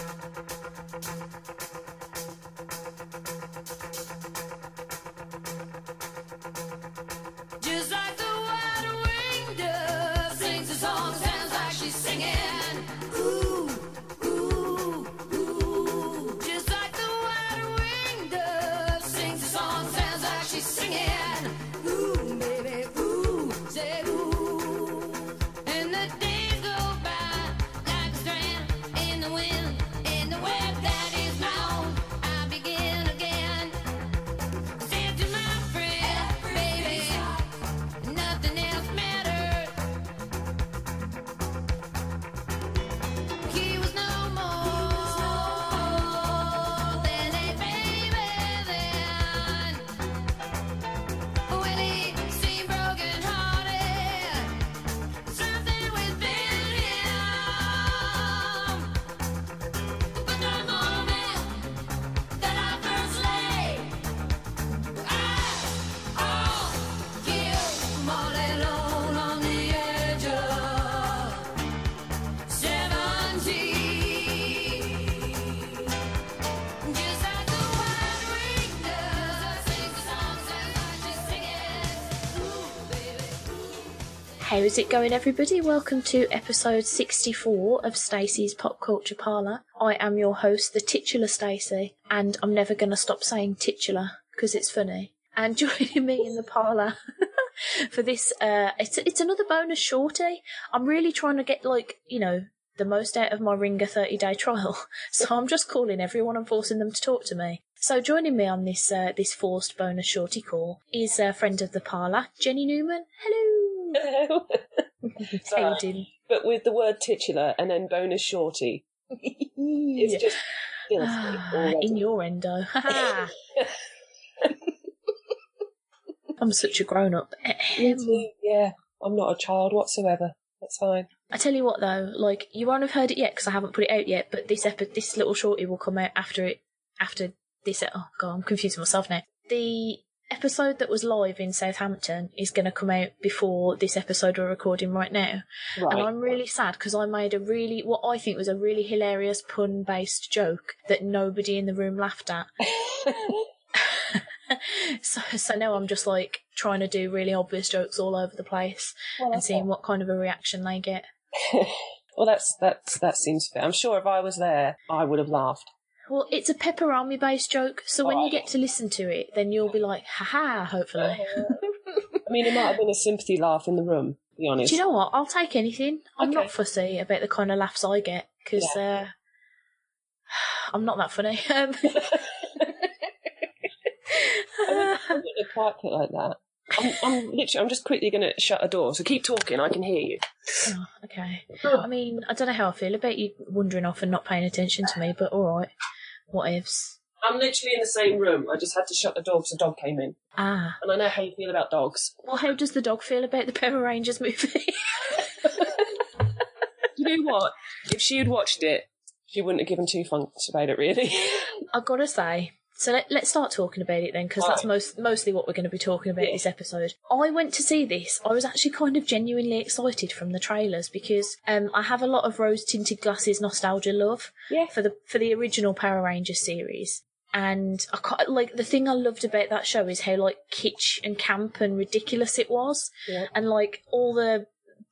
なるほど。Is it going, everybody? Welcome to episode 64 of Stacey's Pop Culture Parlour. I am your host, the titular Stacey, and I'm never going to stop saying titular because it's funny. And joining me in the parlour for this, uh, it's it's another bonus shorty. I'm really trying to get like you know the most out of my Ringr 30 day trial, so I'm just calling everyone and forcing them to talk to me. So joining me on this uh, this forced bonus shorty call is a friend of the parlour, Jenny Newman. Hello. How you but with the word titular and then bonus shorty. It's just in your endo. I'm such a grown up. Yeah, I'm not a child whatsoever. That's fine. I tell you what though, like you won't have heard it yet because I haven't put it out yet. But this epi- this little shorty will come out after it, after this. Oh god, I'm confusing myself now. The episode that was live in Southampton is going to come out before this episode we're recording right now, Right. and I'm really sad because I made a really what I think was a really hilarious pun based joke that nobody in the room laughed at. so so now I'm just like trying to do really obvious jokes all over the place well, and seeing what kind of a reaction they get. well, that's that's that seems fair. I'm sure if I was there, I would have laughed. Well, it's a Peperami based joke, so when Oh. you get to listen to it, then you'll be like, haha, hopefully. I mean, it might have been a sympathy laugh in the room. To be honest. Do you know what? I'll take anything. I'm Okay. not fussy about the kind of laughs I get because uh, I'm not that funny. Um, I wouldn't I wouldn't quite put like that. I'm, I'm literally. I'm just quickly going to shut a door. So keep talking. I can hear you. oh, okay. I mean, I don't know how I feel about you wandering off and not paying attention to me, but all right. What ifs? I'm literally in the same room. I just had to shut the door because a dog came in, Ah. and I know how you feel about dogs. Well, how does the dog feel about the Power Rangers movie? You know what? If she had watched it, she wouldn't have given two funks about it, really. I've got to say. So let, let's start talking about it then, because that's most mostly what we're going to be talking about Yeah. this episode. I went to see this. I was actually kind of genuinely excited from the trailers because um, I have a lot of rose tinted glasses nostalgia love Yeah. for the for the original Power Rangers series. And I ca- like the thing I loved about that show is how like kitsch and camp and ridiculous it was, Yeah. and like all the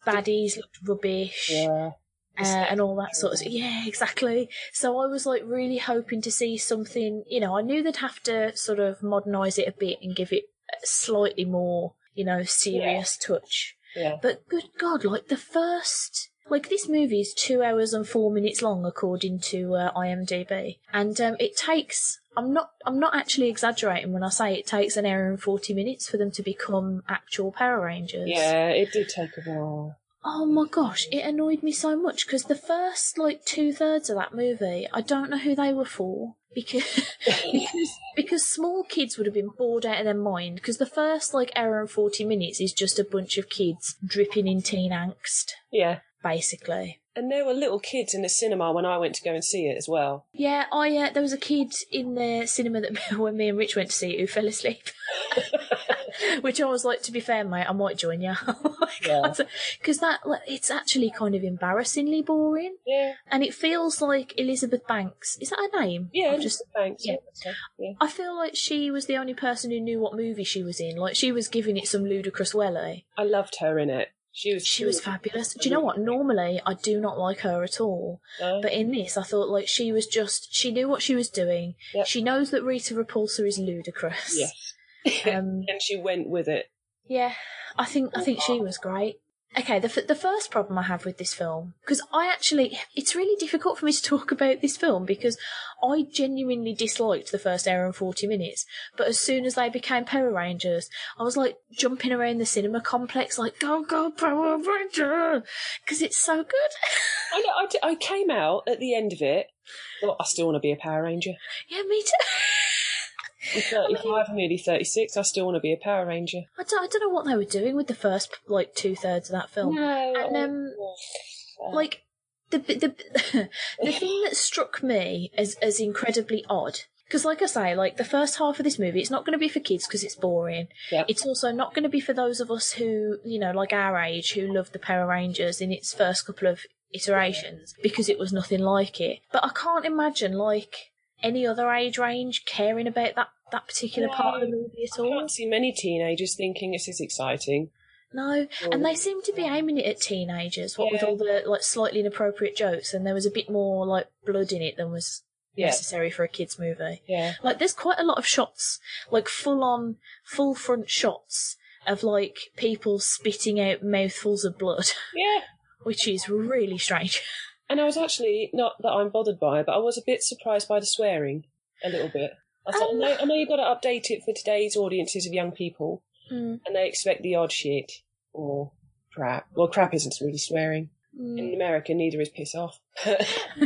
baddies looked rubbish Yeah. Uh, and all that sort of yeah exactly. So i was like really hoping to see something you know i knew they'd have to sort of modernize it a bit and give it a slightly more you know serious touch. Yeah. but good god like the first like this movie is two hours and four minutes long according to uh, imdb and um, it takes i'm not i'm not actually exaggerating when i say it takes an hour and 40 minutes for them to become actual power rangers. Yeah, it did take a while. Oh my gosh, it annoyed me so much because the first like two thirds of that movie, I don't know who they were for because because because small kids would have been bored out of their mind because the first like hour and forty minutes is just a bunch of kids dripping in teen angst, Yeah. basically. And there were little kids in the cinema when I went to go and see it as well. Yeah, I uh, there was a kid in the cinema that when me and Rich went to see it who fell asleep. Which I was like, to be fair, mate, I might join you. Yeah. Because that, like, it's actually kind of embarrassingly boring. Yeah, And it feels like Elizabeth Banks. Is that her name? yeah. I've just thanks. yeah. Yeah, yeah. I feel like she was the only person who knew what movie she was in. Like she was giving it some ludicrous welly. I loved her in it. She was. She was fabulous. Do you know what? Normally I do not like her at all. No? But in this I thought like she was just she knew what she was doing. Yep. She knows that Rita Repulsa is ludicrous. Yes. Um and she went with it. yeah, I think I think she was great. Okay, the f- the first problem I have with this film because I actually it's really difficult for me to talk about this film because I genuinely disliked the first hour and forty minutes, but as soon as they became Power Rangers, I was like jumping around the cinema complex like go go Power Ranger because it's so good. I, know, I, d- I came out at the end of it. Thought I still want to be a Power Ranger. yeah, me too. 35, I'm nearly 36. I still want to be a Power Ranger. I don't, I don't know what they were doing with the first like two thirds of that film. No. And, um, like the the the thing that struck me as as incredibly odd because like i say like the first half of this movie it's not going to be for kids because it's boring Yeah. it's also not going to be for those of us who you know like our age who loved the power rangers in its first couple of iterations because it was nothing like it but i can't imagine like any other age range caring about that that particular part of the movie at all. I can't see many teenagers thinking this is exciting. no, and they seem to be aiming it at teenagers. What with all the like slightly inappropriate jokes, and there was a bit more like blood in it than was Yeah. necessary for a kids' movie. Yeah. Like, there's quite a lot of shots, like full on, full front shots of like people spitting out mouthfuls of blood, Yeah. which is really strange. And I was actually, not that I'm bothered by it, but I was a bit surprised by the swearing. A little bit. I thought, Um, I, know, I know you've got to update it for today's audiences of young people, Mm, and they expect the odd shit or crap. Well, crap isn't really swearing. mm. In America, neither is piss off. but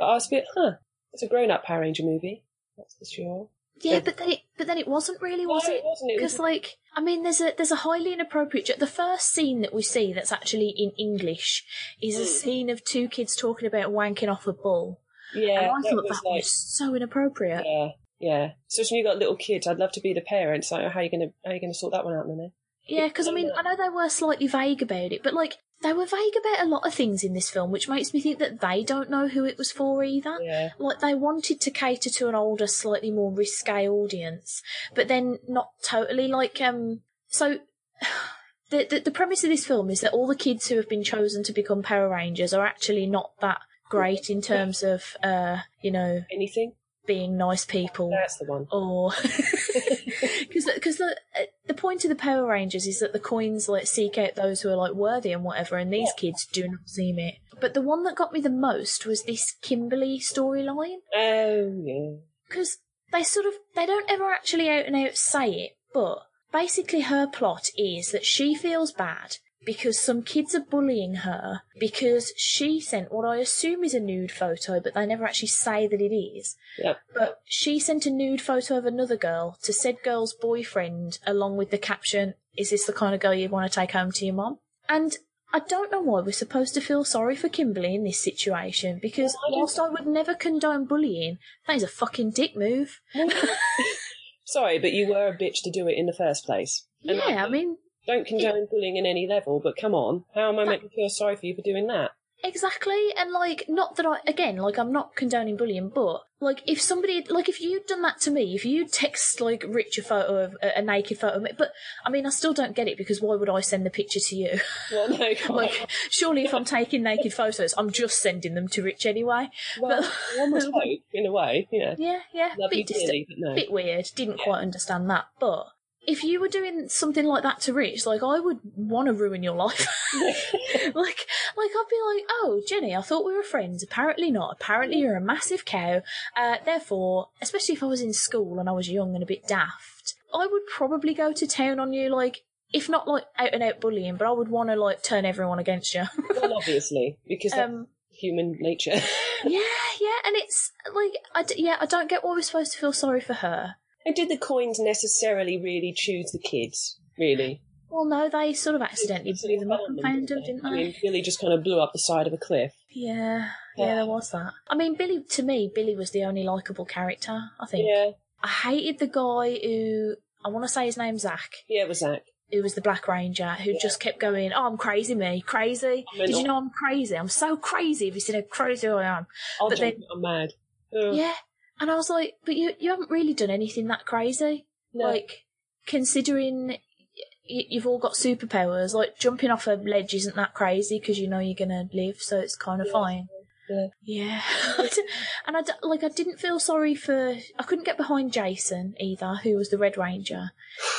I was a bit, huh, it's a grown up Power Ranger movie, that's for sure. yeah, but then it, but then it wasn't really, was No, it? Because like, I mean, there's a there's a highly inappropriate. The first scene that we see that's actually in English is a Mm. scene of two kids talking about wanking off a bull, yeah, and I that thought was that like, was so inappropriate. yeah, yeah. Especially when you've got little kids, I'd love to be the parent. So how are you gonna how are you gonna sort that one out, then? Yeah, because I mean, I know they were slightly vague about it, but like they were vague about a lot of things in this film, which makes me think that they don't know who it was for either. Yeah, Like they wanted to cater to an older, slightly more risque audience, but then not totally. Like um, so the, the the premise of this film is that all the kids who have been chosen to become Power Rangers are actually not that great in terms of uh, you know, anything? Being nice people That's the one. or because because the uh, the point of the Power Rangers is that the coins like seek out those who are like worthy and whatever, and these kids do not seem it. But the one that got me the most was this Kimberly storyline Oh yeah. because they sort of they don't ever actually out and out say it, but basically her plot is that she feels bad because some kids are bullying her because she sent what I assume is a nude photo, but they never actually say that it is. Yep. But she sent a nude photo of another girl to said girl's boyfriend along with the caption, Is this the kind of girl you'd want to take home to your mom? And I don't know why we're supposed to feel sorry for Kimberly in this situation because Well, I whilst I would never condone bullying, that is a fucking dick move. Sorry, but you were a bitch to do it in the first place. And yeah, I mean, Don't condone bullying in any level, but come on, how am I meant to feel sorry for you for doing that? Exactly, and like, not that I, again, like, I'm not condoning bullying, but, like, if somebody, like, if you'd done that to me, if you text, like, Rich a photo of, a, a naked photo of me, but, I mean, I still don't get it, because why would I send the picture to you? Well, no, like, surely if I'm taking naked photos, I'm just sending them to Rich anyway. well, but- almost hope, in a way, yeah. Yeah, yeah, Love bit, distant, but no. bit weird, didn't Yeah. quite understand that, but, if you were doing something like that to Rich, like, I would want to ruin your life. like, like I'd be like, oh, Jenny, I thought we were friends. Apparently not. Apparently you're a massive cow. Uh, therefore, especially if I was in school and I was young and a bit daft, I would probably go to town on you, like, if not like out and out bullying, but I would want to like turn everyone against you. well, obviously, because um, human nature. yeah, yeah, and it's like, I d- yeah, I don't get why we're supposed to feel sorry for her. And did the coins necessarily really choose the kids? Really? Well, no, they sort of accidentally blew them up and found them, didn't they? I mean, Billy just kind of blew up the side of a cliff. Yeah, yeah, there was that. I mean, Billy, to me, Billy was the only likable character, I think. Yeah. I hated the guy who I want to say his name's Zach. Yeah, it was Zach. Who was the Black Ranger who Yeah. just kept going, Oh, I'm crazy, me, crazy. I'm mental. Did you know I'm crazy? I'm so crazy. Have you seen how crazy I am? I'll but then, I'm mad. Ugh. Yeah. And I was like, But you, you haven't really done anything that crazy. No. Like, considering y- you've all got superpowers, like jumping off a ledge isn't that crazy because you know you're gonna live, so it's kind of Yeah. fine. Yeah. Yeah, and I like I didn't feel sorry for I couldn't get behind Jason either, who was the Red Ranger,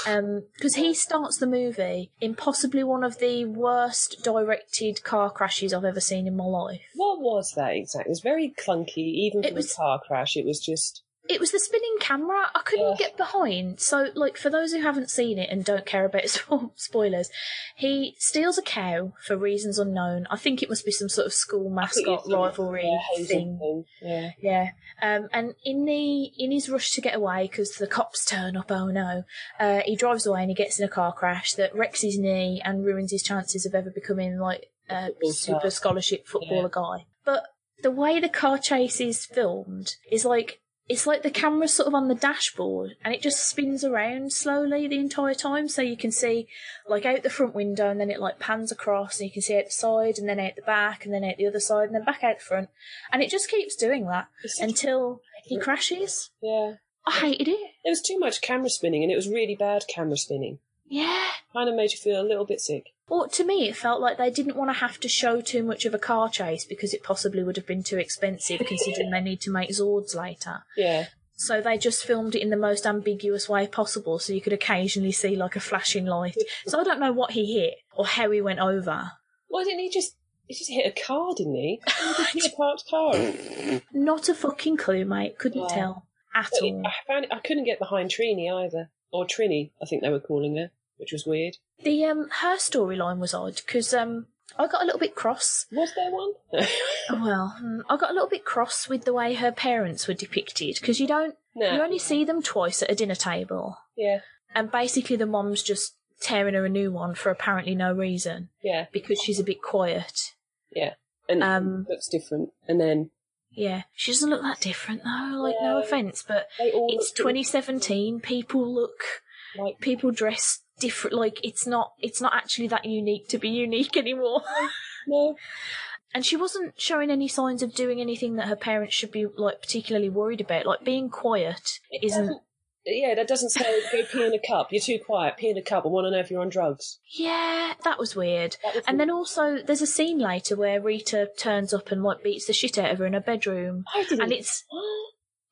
um, because he starts the movie in possibly one of the worst directed car crashes I've ever seen in my life. What was that exactly? It was very clunky, even It for was- a car crash. It was just It was the spinning camera. I couldn't Yeah. get behind. So, like, for those who haven't seen it and don't care about spoilers, he steals a cow for reasons unknown. I think it must be some sort of school mascot rivalry yeah, thing. Yeah, Yeah. Um, and in the in his rush to get away because the cops turn up, oh no, uh, he drives away and he gets in a car crash that wrecks his knee and ruins his chances of ever becoming like a Football super star. scholarship footballer guy. But the way the car chase is filmed is like it's like the camera's sort of on the dashboard and it just spins around slowly the entire time so you can see like out the front window and then it like pans across and you can see out the side and then out the back and then out the other side and then back out the front and it just keeps doing that until he crashes. yeah. I hated it. There was too much camera spinning, and it was really bad camera spinning. Yeah. Kind of made you feel a little bit sick. Or to me, it felt like they didn't want to have to show too much of a car chase because it possibly would have been too expensive, considering they need to make Zords later. Yeah, So they just filmed it in the most ambiguous way possible, so you could occasionally see like a flashing light. So I don't know what he hit or how he went over. why didn't he just? He just hit a car, didn't he? He just hit a parked car. Not a fucking clue, mate. Couldn't Wow. tell at But all. it- I found it, I couldn't get behind Trini either, or Trini, I think they were calling her, which was weird. The um her storyline was odd because um I got a little bit cross Was there one? Well, mm, I got a little bit cross with the way her parents were depicted because you don't, no. you only see them twice at a dinner table, Yeah, and basically the mom's just tearing her a new one for apparently no reason yeah, because she's a bit quiet. yeah. And Um, looks different. And then Yeah, she doesn't look that different though. Like, no offense, but it's 2017. People look, like people dress different. Like, it's not, it's not actually that unique to be unique anymore. no. And she wasn't showing any signs of doing anything that her parents should be like particularly worried about. Like being quiet It isn't. Yeah, that doesn't say go pee in a cup. You're too quiet. Pee in a cup. I want to know if you're on drugs. Yeah, that was weird. That was And then also, there's a scene later where Rita turns up and like beats the shit out of her in her bedroom, and it's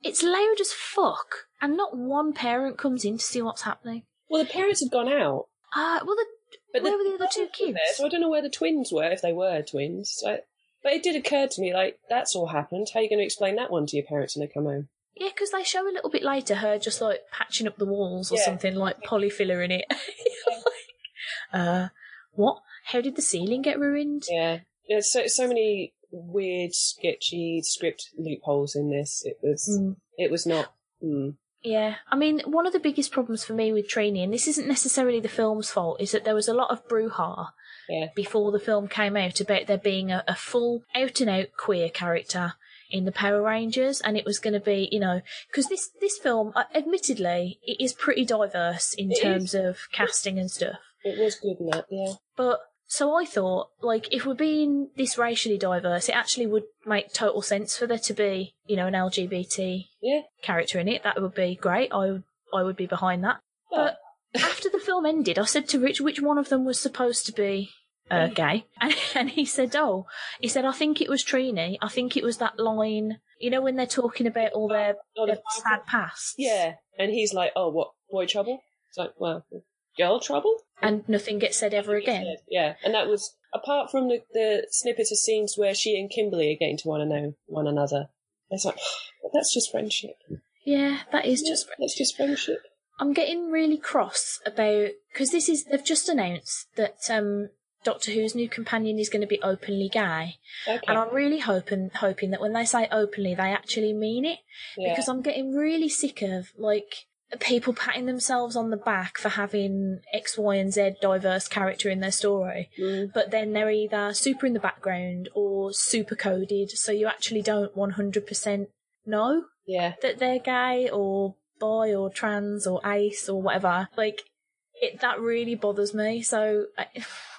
it's loud as fuck, and not one parent comes in to see what's happening. Well, the parents had gone out, Ah, well, the, but where were the other two kids? there, so I don't know where the twins were if they were twins. So, but it did occur to me like that's all happened. How are you going to explain that one to your parents when they come home? Yeah, because they show a little bit later her just like patching up the walls or Yeah. something like polyfiller in it. uh, what? How did the ceiling get ruined? Yeah, there's so so many weird, sketchy script loopholes in this. It was Mm. it was not. Mm, Yeah, I mean, one of the biggest problems for me with Trini, and this isn't necessarily the film's fault, is that there was a lot of brouhaha yeah, before the film came out about there being a, a full, out and out queer character in the Power Rangers, and it was going to be, you know, because this this film, uh, admittedly, it is pretty diverse in It is. terms of casting and stuff. it was good that. Yeah, But so I thought, like, if we're being this racially diverse, it actually would make total sense for there to be, you know, an LGBT yeah. character in it. That would be great. I would, I would be behind that. But after the film ended, I said to Rich which one of them was supposed to be uh, gay, and, and he said, "Oh, he said I think it was Trini. I think it was that line, you know, when they're talking about all their, Oh, their sad pasts. Yeah, and he's like, "Oh, what boy trouble?" It's like, "Well, girl trouble." and nothing gets said ever again. Yeah, and that was apart from the, the snippets of scenes where she and Kimberly are getting to to know one another. It's like, that's just friendship. Yeah, that is just that's just friendship. I'm getting really cross about because this is they've just announced that um, Doctor Who's new companion is going to be openly gay, Okay, and I'm really hoping hoping that when they say openly, they actually mean it yeah. because I'm getting really sick of like people patting themselves on the back for having X, Y, and Z diverse character in their story, Mm, but then they're either super in the background or super coded, so you actually don't 100% know yeah, that they're gay or bi or trans or ace or whatever. Like it, that really bothers me. So,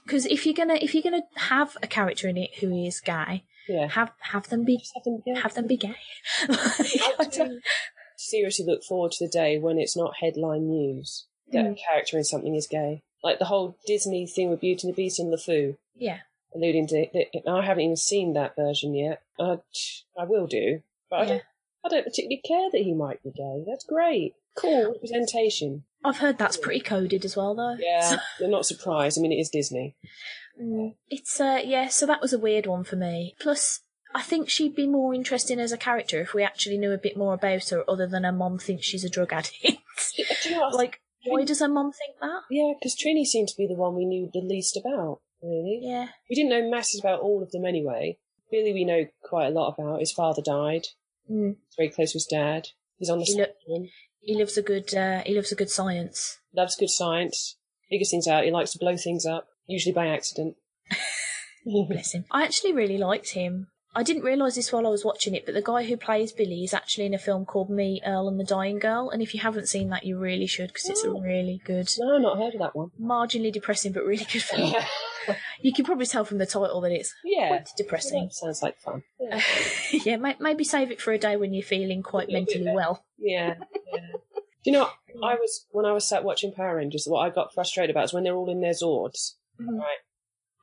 because if you're gonna if you're gonna have a character in it who is gay, Yeah. have have them be have them be have them be gay. I I don't- do seriously look forward to the day when it's not headline news that Mm. a character in something is gay. Like the whole Disney thing with Beauty and the Beast and LeFou, yeah, alluding to it. I haven't even seen that version yet. I, I will do, but I, don't, I don't particularly care that he might be gay. That's great. Cool representation. I've heard that's pretty coded as well, though. Yeah, I'm not surprised. I mean, it is Disney. Mm, It's uh yeah, so that was a weird one for me. Plus, I think she'd be more interesting as a character if we actually knew a bit more about her, other than her mom thinks she's a drug addict. Do you know like, why does her mom think that? yeah, because Trini seemed to be the one we knew the least about, really. Yeah, We didn't know masses about all of them anyway. Billy, we know quite a lot about. His father died. mm. He's very close with his dad. He's on the He lo- he loves a good uh, he loves a good science. Loves good science. Figures things out. He likes to blow things up, usually by accident. Bless him. I actually really liked him. I didn't realise this while I was watching it, but the guy who plays Billy is actually in a film called Me, Earl and the Dying Girl, and if you haven't seen that, you really should because it's a Oh. really good, no, I've not heard of that one. marginally depressing but really good film. you can probably tell from the title that it's yeah. quite depressing. That sounds like fun. Yeah. yeah, may- maybe save it for a day when you're feeling quite mentally well. yeah. yeah. Do you know what? I was when I was sat watching Power Rangers, what I got frustrated about is when they're all in their Zords. Mhm. Right.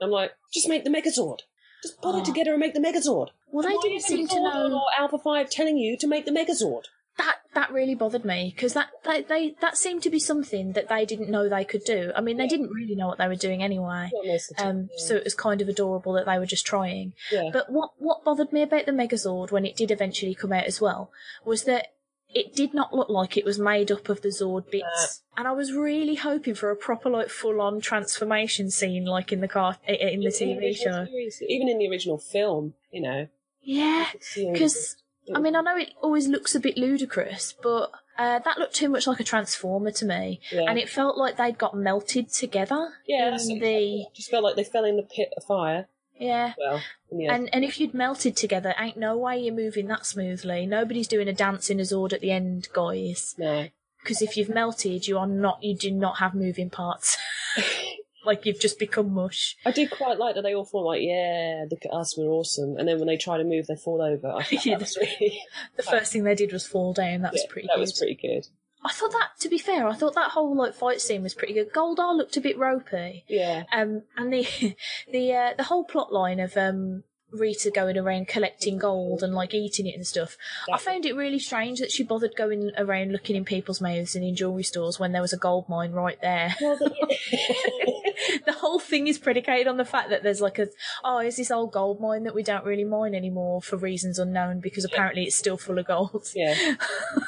I'm like, just make the Megazord. Just pull Oh. it together and make the Megazord. Well, they Why didn't seem to know or Alpha Five telling you to make the Megazord. that. That really bothered me because that they, they that seemed to be something that they didn't know they could do. I mean, they Yeah. didn't really know what they were doing anyway. Not most of the time, Um, yeah. so it was kind of adorable that they were just trying. yeah. But what what bothered me about the Megazord when it did eventually come out as well was that it did not look like it was made up of the Zord bits, and I was really hoping for a proper like full on transformation scene like in the car in the TV show. series, even in the original film, you know. Yeah, you could see all because I mean I know it always looks a bit ludicrous, but. Uh, that looked too much like a transformer to me, Yeah. and it felt like they'd got melted together yeah, in the just felt like they fell in the pit of fire. Yeah. Well, And and if you'd melted together, ain't no way you're moving that smoothly. Nobody's doing a dance in a Zord at the end, guys. no. Because if you've melted, you are not. You do not have moving parts. like you've just become mush. I did quite like that they all fall like, yeah, look at us, we're awesome. And then when they try to move, they fall over. I Yeah, really, The first thing they did was fall down. That was pretty that good. was pretty good. I thought that, to be fair, I thought that whole like fight scene was pretty good. Goldar looked a bit ropey. Yeah, Um, and the the uh, the whole plot line of um Rita going around collecting gold and like eating it and stuff. I found it really strange that she bothered going around looking in people's mouths and in jewelry stores when there was a gold mine right there. well, the, whole thing is predicated on the fact that there's like a oh, is this old gold mine that we don't really mine anymore for reasons unknown because apparently it's still full of gold. yeah,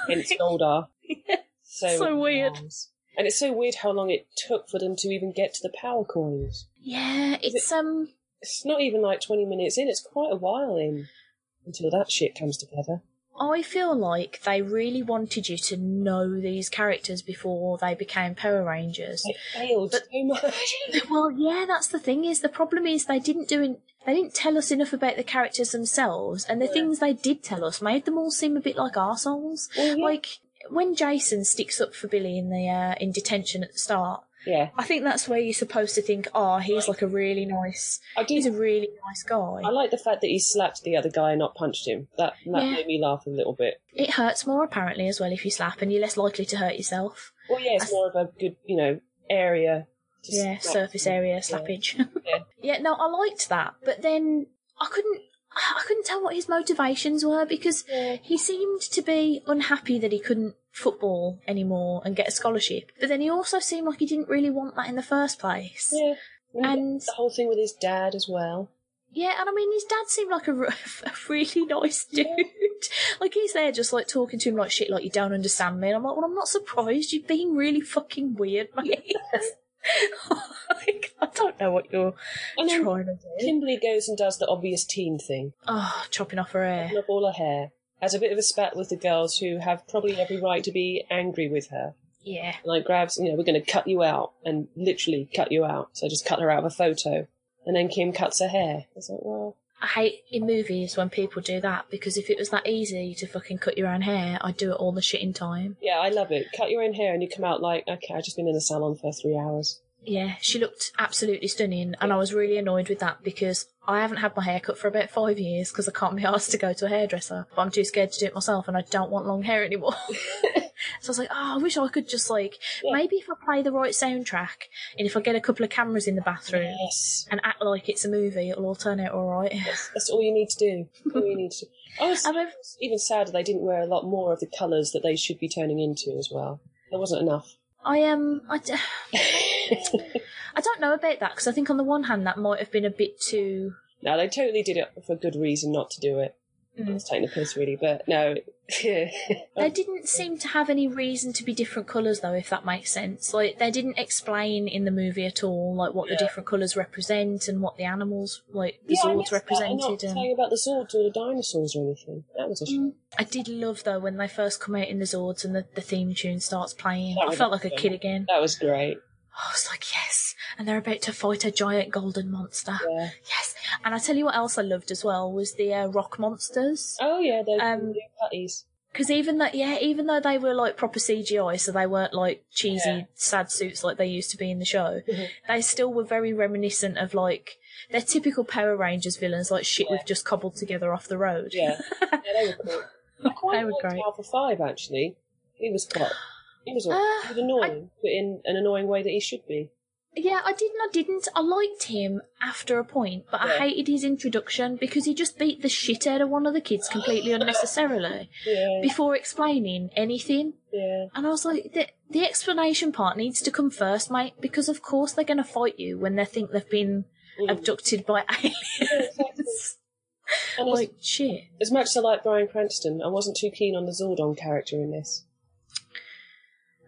hence Goldar. So, So weird. nice. And it's so weird how long it took for them to even get to the power coins. Yeah, it's um It's not even like 20 minutes in, it's quite a while in until that shit comes together. I feel like they really wanted you to know these characters before they became Power Rangers. It failed But- so much. Well, yeah, that's the thing is the problem is they didn't do an, they didn't tell us enough about the characters themselves, and the Yeah. things they did tell us made them all seem a bit like arseholes. Well, yeah. Like when Jason sticks up for Billy in the uh, in detention at the start, yeah, I think that's where you're supposed to think, oh, he's like a really nice, I he's a really nice guy. I like the fact that he slapped the other guy and not punched him. That that Yeah. made me laugh a little bit. It hurts more apparently as well if you slap, and you're less likely to hurt yourself. Well, yeah, it's more of a good, you know, area. yeah, slap. surface area slappage. Yeah. yeah, no, I liked that, but then I couldn't. I couldn't tell what his motivations were because Yeah. he seemed to be unhappy that he couldn't football anymore and get a scholarship. But then he also seemed like he didn't really want that in the first place. Yeah. And- the whole thing with his dad as well. Yeah, and I mean, his dad seemed like a, r- a really nice dude. like, he's there just, like, talking to him like shit, like, you don't understand me. And I'm like, well, I'm not surprised. You've been really fucking weird, mate. like, I don't know what you're And trying to do. Kimberly goes and does the obvious teen thing. Oh, chopping off her hair. Chopping off all her hair. Has a bit of a spat with the girls who have probably every right to be angry with her. Yeah. Like grabs, you know, we're going to cut you out and literally cut you out. So just cut her out of a photo. And then Kim cuts her hair. It's like, well, I hate in movies when people do that because if it was that easy to fucking cut your own hair, I'd do it all the shit in time. Yeah, I love it. Cut your own hair and you come out like, okay, I've just been in the salon for three hours. Yeah, she looked absolutely stunning, and I was really annoyed with that because I haven't had my hair cut for about five years because I can't be asked to go to a hairdresser. But I'm too scared to do it myself, and I don't want long hair anymore. so I was like, oh, I wish I could just like Yeah. maybe if I play the right soundtrack and if I get a couple of cameras in the bathroom Yes. and act like it's a movie, it'll all turn out all right. That's all you need to do. All you need to do. I was I mean- even sadder they didn't wear a lot more of the colours that they should be turning into as well. There wasn't enough. I um, I, d- I don't know about that because I think on the one hand that might have been a bit too. no, they totally did it for good reason not to do it. Mm. It's taking the piss, really, but no. They didn't seem to have any reason to be different colours, though, if that makes sense. Like, they didn't explain in the movie at all, like, what Yeah. the different colours represent and what the animals, like, the Yeah, I Zords that. They're Not. And... saying about the Zords or the dinosaurs or anything. That was a shame. I did love, though, when they first come out in the Zords and the, the theme tune starts playing. That I felt like a kid again. That was great. I was like, yes. And they're about to fight a giant golden monster. Yeah. Yes. And I tell you what else I loved as well was the uh, rock monsters. Oh yeah, those Um, new putties. Because even though, yeah, even though they were like proper CGI, so they weren't like cheesy, Yeah. sad suits like they used to be in the show, they still were very reminiscent of like their typical Power Rangers villains, like shit we've just cobbled together off the road. Yeah. yeah, they were cool. I quite They were liked great. Alpha Five actually. He was quite. He was, all- Uh, he was annoying, but in an annoying way that he should be. Yeah, I did and I didn't. I liked him after a point, but I hated his introduction because he just beat the shit out of one of the kids completely unnecessarily Yeah, before explaining anything. yeah. And I was like, the, the explanation part needs to come first, mate, because of course they're going to fight you when they think they've been Mm. abducted by Yeah, exactly. aliens. And as, like, shit. as much as I like Bryan Cranston, I wasn't too keen on the Zordon character in this.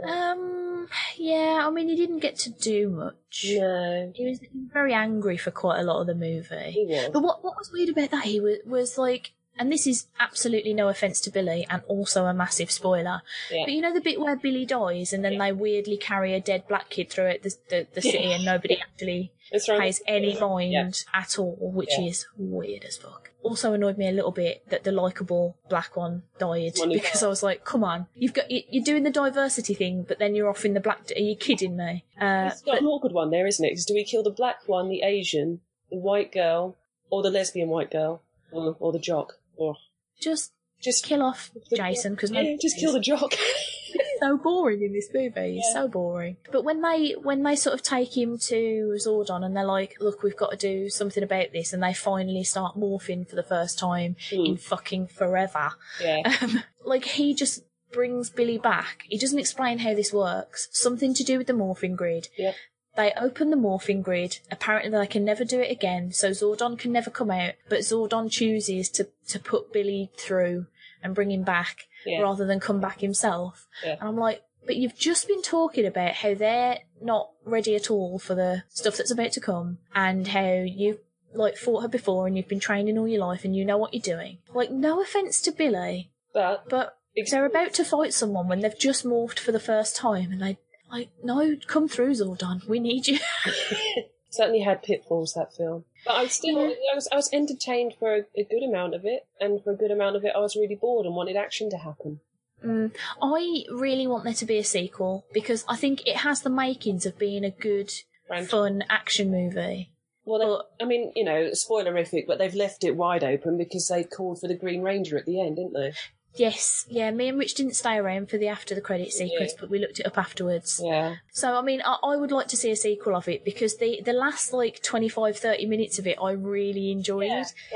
Um, yeah, I mean, he didn't get to do much. No, He was very angry for quite a lot of the movie. he was. But what what was weird about that? He was was like, and this is absolutely no offense to Billy, and also a massive spoiler. Yeah. But you know the bit where Billy dies, and then they weirdly carry a dead black kid through it, the the, the city, Yeah. and nobody actually pays any mind Yeah. at all, which Yeah. is weird as fuck. Also annoyed me a little bit that the likable black one died One because I was like, come on, you've got you- you're doing the diversity thing, but then you're off in the black. Are you kidding me? Uh, It's got but an awkward one there, isn't it? 'Cause do we kill the black one, the Asian, the white girl, or the lesbian white girl, or, or the jock? Or just just kill off the- Jason because yeah, just kill the jock. so boring in this movie. He's Yeah. so boring. But when they when they sort of take him to Zordon and they're like, "Look, we've got to do something about this," and they finally start morphing for the first time in Hmm, fucking forever. yeah, Um, like he just brings Billy back. He doesn't explain how this works. Something to do with the morphing grid. Yep. They open the morphing grid. Apparently, they can never do it again. So Zordon can never come out. But Zordon chooses to to put Billy through and bring him back yeah. rather than come back himself. Yeah. And I'm like, but you've just been talking about how they're not ready at all for the stuff that's about to come and how you've like fought her before and you've been training all your life and you know what you're doing. Like, no offense to Billy, But but they're about to fight someone when they've just morphed for the first time and they like, no, come through Zordon. We need you. certainly had pitfalls that film. But I still, I was, I was entertained for a, a good amount of it, and for a good amount of it, I was really bored and wanted action to happen. Mm, I really want there to be a sequel because I think it has the makings of being a good, Franchise. fun action movie. Well, they, I mean, you know, spoilerific, but they've left it wide open because they called for the Green Ranger at the end, didn't they? Yes, yeah, me and Rich didn't stay around for the after the credit sequence, Yeah. but we looked it up afterwards. Yeah. So, I mean, I, I would like to see a sequel of it because the, the last like 25, 30 minutes of it I really enjoyed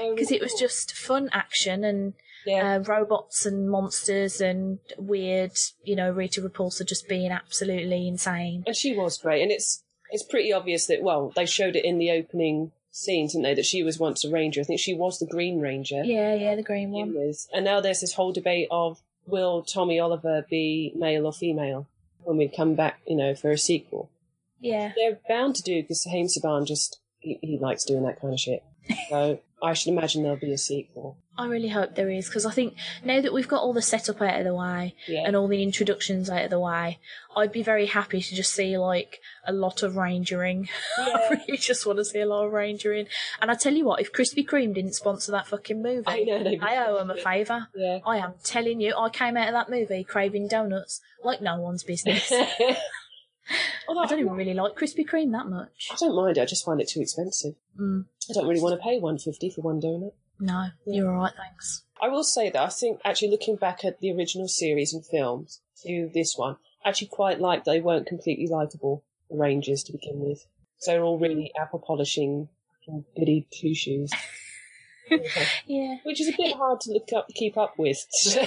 because it was just fun action and yeah. uh, robots and monsters and weird, you know, Rita Repulsa just being absolutely insane. and she was great, and it's it's pretty obvious that well, they showed it in the opening scenes, didn't they? That she was once a ranger. I think she was the Green Ranger. Yeah, yeah, the green one. with. And now there's this whole debate of will Tommy Oliver be male or female when we come back, you know, for a sequel. Yeah. They're bound to do because Haim Saban just he, he likes doing that kind of shit. So I should imagine there'll be a sequel. I really hope there is because I think now that we've got all the setup out of the way Yeah. and all the introductions out of the way, I'd be very happy to just see like a lot of rangering. I really just want to see a lot of rangering. And I tell you what, if Krispy Kreme didn't sponsor that fucking movie, I know, I owe them a favour. Yeah. I am telling you, I came out of that movie craving donuts like no one's business. Although I don't even really like Krispy Kreme that much. I don't mind it. I just find it too expensive. Mm, I don't really want to pay one fifty for one donut. no, you're alright, thanks. I will say that I think actually looking back at the original series and films to this one, I actually quite like they weren't completely likable, the Rangers to begin with. So they're all really apple polishing goody two shoes. Yeah. Which is a bit hard to look up keep up with. So,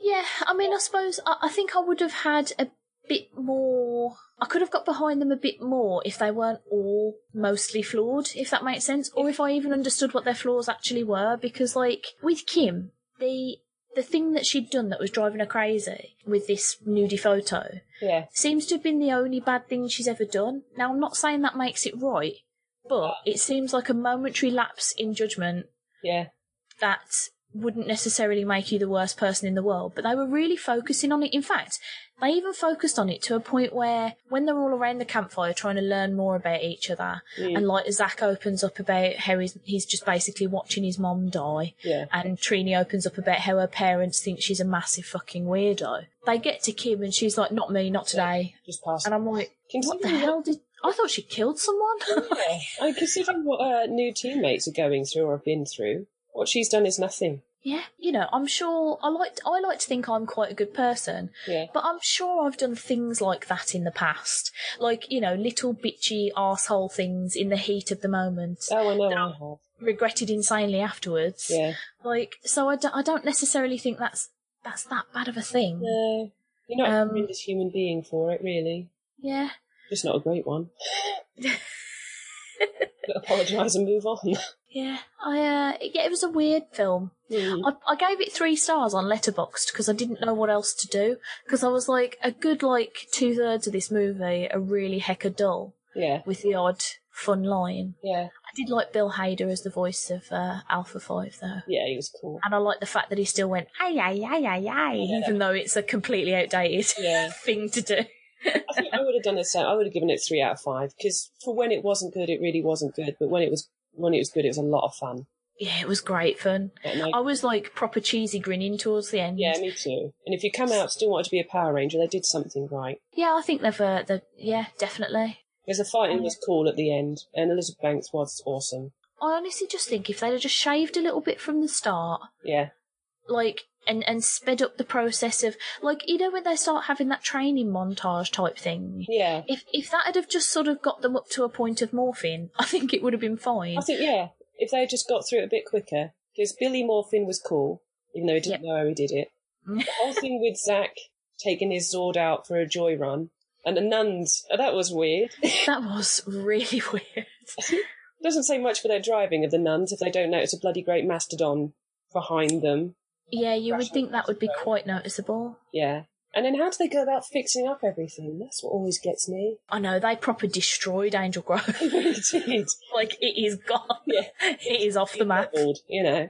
Yeah, I mean, I suppose I, I think I would have had a bit more. I could have got behind them a bit more if they weren't all mostly flawed, if that makes sense, or if I even understood what their flaws actually were. Because, like with Kim, the the thing that she'd done that was driving her crazy with this nudie photo yeah. seems to have been the only bad thing she's ever done. Now, I'm not saying that makes it right, but it seems like a momentary lapse in judgment Yeah. that wouldn't necessarily make you the worst person in the world, but they were really focusing on it. In fact, they even focused on it to a point where when they're all around the campfire trying to learn more about each other, Mm. and like Zach opens up about how he's, he's just basically watching his mom die, Yeah. and Trini opens up about how her parents think she's a massive fucking weirdo. They get to Kim and she's like, not me, not today. Just past. And I'm like, what the hell did, I thought she killed someone. Yeah. I mean, considering what her new teammates are going through or have been through, what she's done is nothing. Yeah, you know, I'm sure I like I like to think I'm quite a good person, Yeah. but I'm sure I've done things like that in the past, like you know, little bitchy asshole things in the heat of the moment, Oh, I know I have. regretted insanely afterwards. Yeah. Like, so I don't, I don't necessarily think that's that's that bad of a thing. No. You're not Um, a horrendous human being for it, really. Yeah, Just not a great one. Apologise and move on. yeah. I uh, yeah, it was a weird film. Mm. I, I gave it three stars on Letterboxd because I didn't know what else to do. Because I was like, a good like two thirds of this movie are really hecka dull. Yeah. with the odd fun line. Yeah. I did like Bill Hader as the voice of uh, Alpha 5 though. Yeah, he was cool. And I like the fact that he still went, ay, ay, ay, ay, ay, Yeah. even though it's a completely outdated Yeah. thing to do. I think I would have done the same. I would have given it three out of five because for when it wasn't good, it really wasn't good. But when it was when it was good, it was a lot of fun. Yeah, it was great fun. I- I was like proper cheesy grinning towards the end. yeah, me too. And if you come out still wanted to be a Power Ranger, they did something right. Yeah, I think they've, uh, they've yeah, definitely. Because the fighting was cool at the end, and Elizabeth Banks was awesome. I honestly just think if they'd have just shaved a little bit from the start, Yeah, like and and sped up the process of like you know when they start having that training montage type thing yeah. if if that had have just sort of got them up to a point of morphine i think it would have been fine I think yeah. If they had just got through it a bit quicker, because Billy Morphin was cool, even though he didn't Yep. know how he did it. Mm. the whole thing with Zach taking his Zord out for a joy run, and the nuns. oh, that was weird. that was really weird Doesn't say much for their driving of the nuns if they don't notice a bloody great mastodon behind them. Yeah you would think that would be quite noticeable Yeah. And then how do they go about fixing up everything? That's what always gets me. i know they proper destroyed angel grove They did. like it is gone Yeah. it is off the map Old, you know.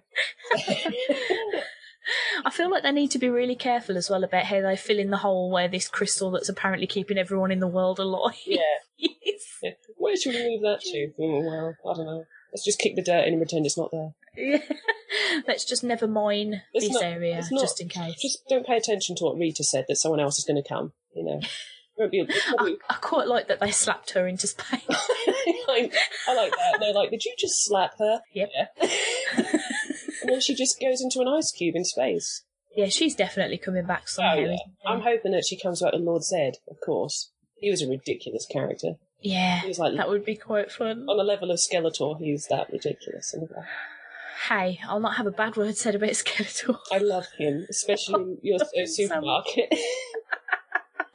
i feel like they need to be really careful as well about how they fill in the hole where this crystal that's apparently keeping everyone in the world alive Yeah. Yeah. Where should we move that to? Oh, well, I don't know. Let's just kick the dirt in and pretend it's not there. Yeah. Let's just never mine It's this not- area not- just in case. Just don't pay attention to what Rita said that someone else is going to come. You know. Be, I, I quite like that they slapped her into space. I, I like that. They're like, did you just slap her? Yep. Yeah. and then she just goes into an ice cube in space. yeah, she's definitely coming back oh, somehow. Oh, yeah. I'm hoping that she comes back with Lord Zed, of course. He was a ridiculous character. yeah, He was like that would be quite fun. on the level of Skeletor. He was that ridiculous. Hey, I'll not have a bad word said about Skeletor. I love him, especially in your uh, him so much. supermarket.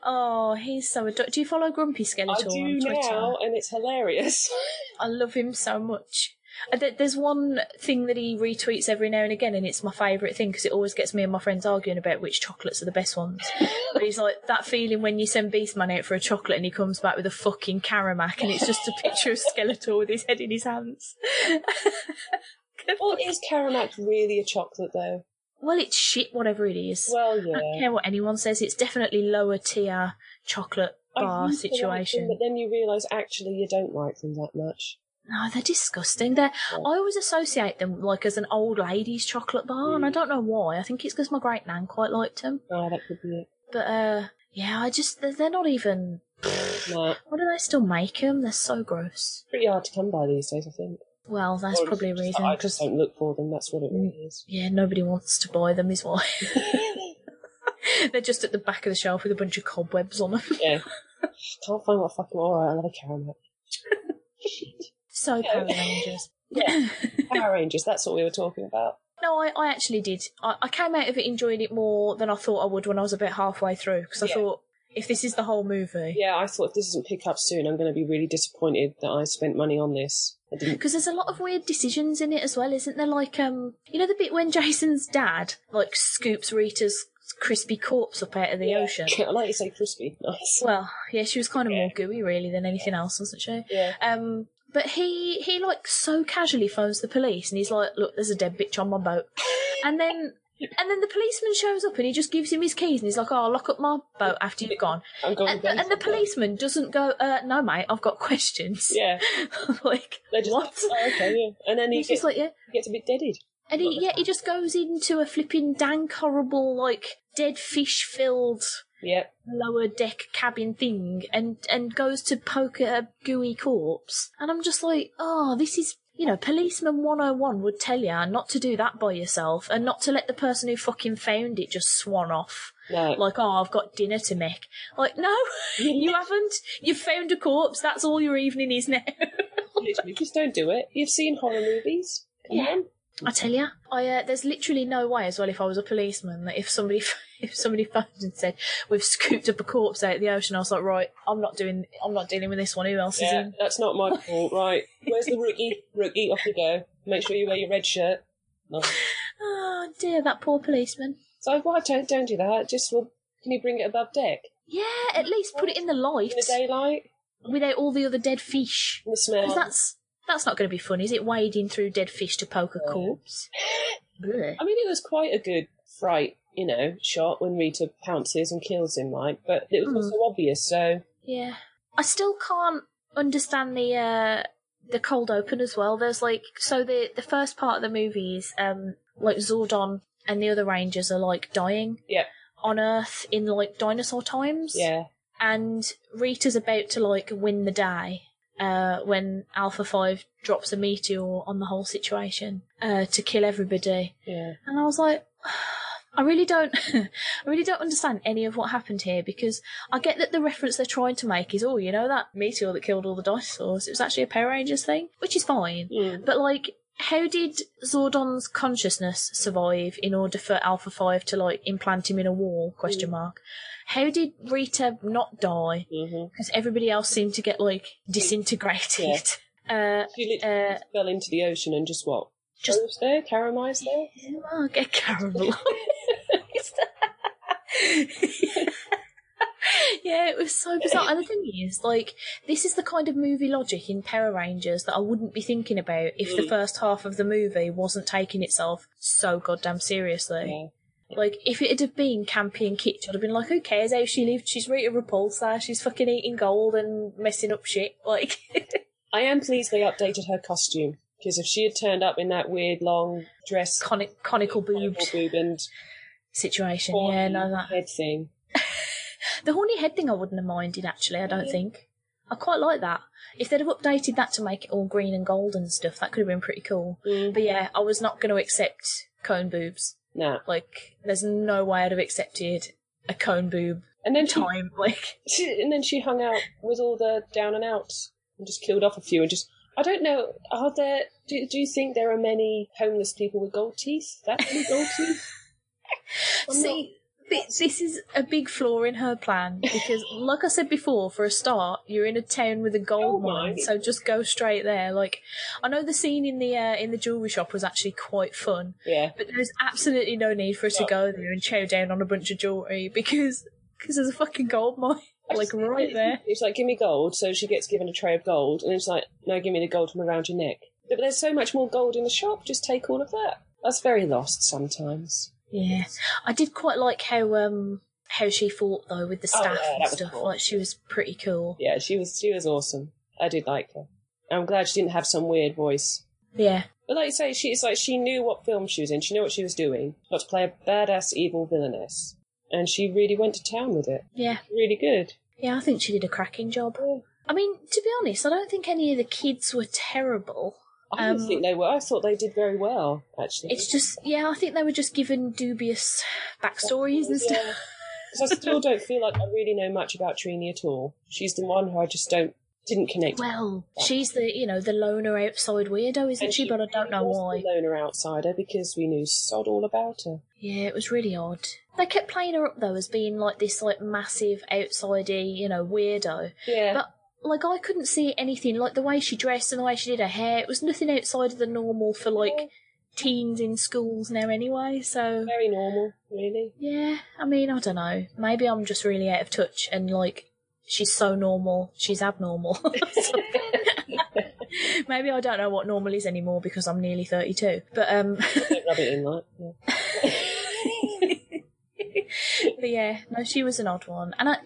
Oh, he's so adorable. Do you follow Grumpy Skeletor I do on Twitter? now, and it's hilarious. I love him so much. Uh, There's one thing that he retweets every now and again, and it's my favourite thing because it always gets me and my friends arguing about which chocolates are the best ones. but he's like that feeling when you send Beastman out for a chocolate and he comes back with a fucking Caramac, and it's just a picture of Skeletor with his head in his hands. Well, is Caramac really a chocolate though? well, it's shit, whatever it is. Well, yeah. I don't care what anyone says. It's definitely lower tier chocolate bar to them, situation. but then you realise actually you don't like them that much. No, they're disgusting. They're, Yeah. I always associate them like as an old lady's chocolate bar, and I Mm. don't know why. I think it's because my great nan quite liked them. Oh, that could be it. But uh, yeah, I just they're, they're not even. No, Why do they still make them? They're so gross. pretty hard to come by these days, I think. Well, that's Or probably a reason I because just don't look for them. That's what it mm, really is. yeah, nobody wants to buy them. Is why they're just at the back of the shelf with a bunch of cobwebs on them. yeah. Can't find what fucking. All right, I love a caramel. Shit. so Yeah. Power Rangers. Yeah. Power Rangers. That's what we were talking about. No, I, I actually did. I, I came out of it enjoying it more than I thought I would when I was about halfway through because I Yeah. thought if this is the whole movie, Yeah, I thought if this doesn't pick up soon, I'm going to be really disappointed that I spent money on this. Because there's a lot of weird decisions in it as well, isn't there? Like, um, you know the bit when Jason's dad like scoops Rita's crispy corpse up out of the Yeah. ocean. I like you say crispy. Nice. Well, yeah, she was kind of Yeah. more gooey really than anything else, wasn't she? Yeah. Um, but he he like so casually phones the police and he's like, "Look, there's a dead bitch on my boat," and then. And then the policeman shows up and he just gives him his keys and he's like, "Oh, I'll lock up my boat after you've gone." And, and the policeman doesn't go, uh, "No, mate, I've got questions." Yeah. like They're just what? Like, oh, okay. Yeah. And then he He's gets, just like, "Yeah," gets a bit deaded. and he yeah he just goes into a flipping dank, horrible, like dead fish filled Yeah. lower deck cabin thing and and goes to poke at a gooey corpse and i'm just like oh this is you know policeman 101 would tell you not to do that by yourself and not to let the person who fucking found it just swan off No. like oh i've got dinner to make like no you haven't you've found a corpse that's all your evening is now Literally, just don't do it. You've seen horror movies. Come Yeah. on. I tell you, I uh, there's literally no way as well if I was a policeman that if somebody if somebody phoned and said we've scooped up a corpse out of the ocean, I was like, right, I'm not doing, I'm not dealing with this one. Who else is in? that's not my fault. Right. Where's the rookie? Rookie, off you go. Make sure you wear your red shirt. Oh dear, that poor policeman. So why don't don't do that? Just well, can you bring it above deck Yeah, at least put it in the light in the daylight? without all the other dead fish. In the smell. 'Cause that's that's not going to be fun, is it? Wading through dead fish to poke a corpse. Blech. I mean, it was quite a good fright, you know, shot when Rita pounces and kills him, right? But it was Mm. also obvious, so Yeah, I still can't understand the uh, the cold open as well. There's like so the the first part of the movie is um like Zordon and the other Rangers are like dying yeah, on Earth in like dinosaur times. yeah, and Rita's about to like win the day uh, when Alpha Five drops a meteor on the whole situation uh, to kill everybody. yeah. And I was like, I really don't, I really don't understand any of what happened here because I get that the reference they're trying to make is, oh, you know that meteor that killed all the dinosaurs. It was actually a Power Rangers thing, which is fine. Mm. But like, how did Zordon's consciousness survive in order for Alpha Five to like implant him in a wall? Question mark. How did Rita not die? Because everybody else seemed to get like disintegrated. Uh, She literally Uh, fell into the ocean and just what? just- there, caramelised there. oh, get caramel. yeah, it was so bizarre. And the thing is, like, this is the kind of movie logic in Power Rangers that I wouldn't be thinking about if the Mm. first half of the movie wasn't taking itself so goddamn seriously. Yeah. Like, if it had been campy and kitsch, I'd have been like, who cares how she lived? She's Rita Repulsa, she's fucking eating gold and messing up shit. Like, I am pleased they updated her costume because if she had turned up in that weird long dress, conic- conical boobed conical boob and situation. Yeah, no, that. head thing, The horny head thing I wouldn't have minded, actually, I don't think. I quite like that. If they'd have updated that to make it all green and gold and stuff, that could have been pretty cool. Mm. But yeah, I was not going to accept cone boobs. no. Like, there's no way I'd have accepted a cone boob And then she, time. Like, she, and then she hung out with all the down and outs and just killed off a few and just. I don't know. Are there? Do, do you think there are many homeless people with gold teeth? That many gold teeth? I'm see, thi- this is a big flaw in her plan because, like I said before, for a start, you're in a town with a gold Gold mine, so just go straight there. Like, I know the scene in the uh, in the jewelry shop was actually quite fun, Yeah. But there is absolutely no need for us to go there and chow down on a bunch of jewellery because cause there's a fucking gold mine like right there. It's like, give me gold. So she gets given a tray of gold, and it's like, no, give me the gold from around your neck. But there's so much more gold in the shop. Just take all of that. That's very lost sometimes. Yeah, I did quite like how um how she fought though with the Oh, staff yeah, and stuff. cool. Like she was pretty cool. Yeah, she was she was awesome. I did like her. I'm glad she didn't have some weird voice. Yeah, But like you say, she's like she knew what film she was in. She knew what she was doing. Got to play a badass evil villainess, and she really went to town with it. yeah, Really good. yeah. I think she did a cracking job. I mean, to be honest, I don't think any of the kids were terrible. I didn't Um, think they were. I thought they did very well, actually. It's just, yeah, I think they were just given dubious backstories and stuff. Yeah. 'Cause I still don't feel like I really know much about Trini at all. She's the one who I just don't didn't connect. Well, she's the, you know, the loner outside weirdo, isn't And she? But I don't know why. The loner outsider because we knew sod all about her. Yeah, it was really odd. They kept playing her up though as being like this like massive outsidey, you know, weirdo. Yeah. But like I couldn't see anything like the way she dressed and the way she did her hair. It was nothing outside of the normal for like teens in schools now anyway. So very normal, really. yeah, I mean I don't know. Maybe I'm just really out of touch and like she's so normal, she's abnormal. Maybe I don't know what normal is anymore because I'm nearly 32. But um. Don't rub it in. Yeah. but yeah, no, she was an odd one, and I,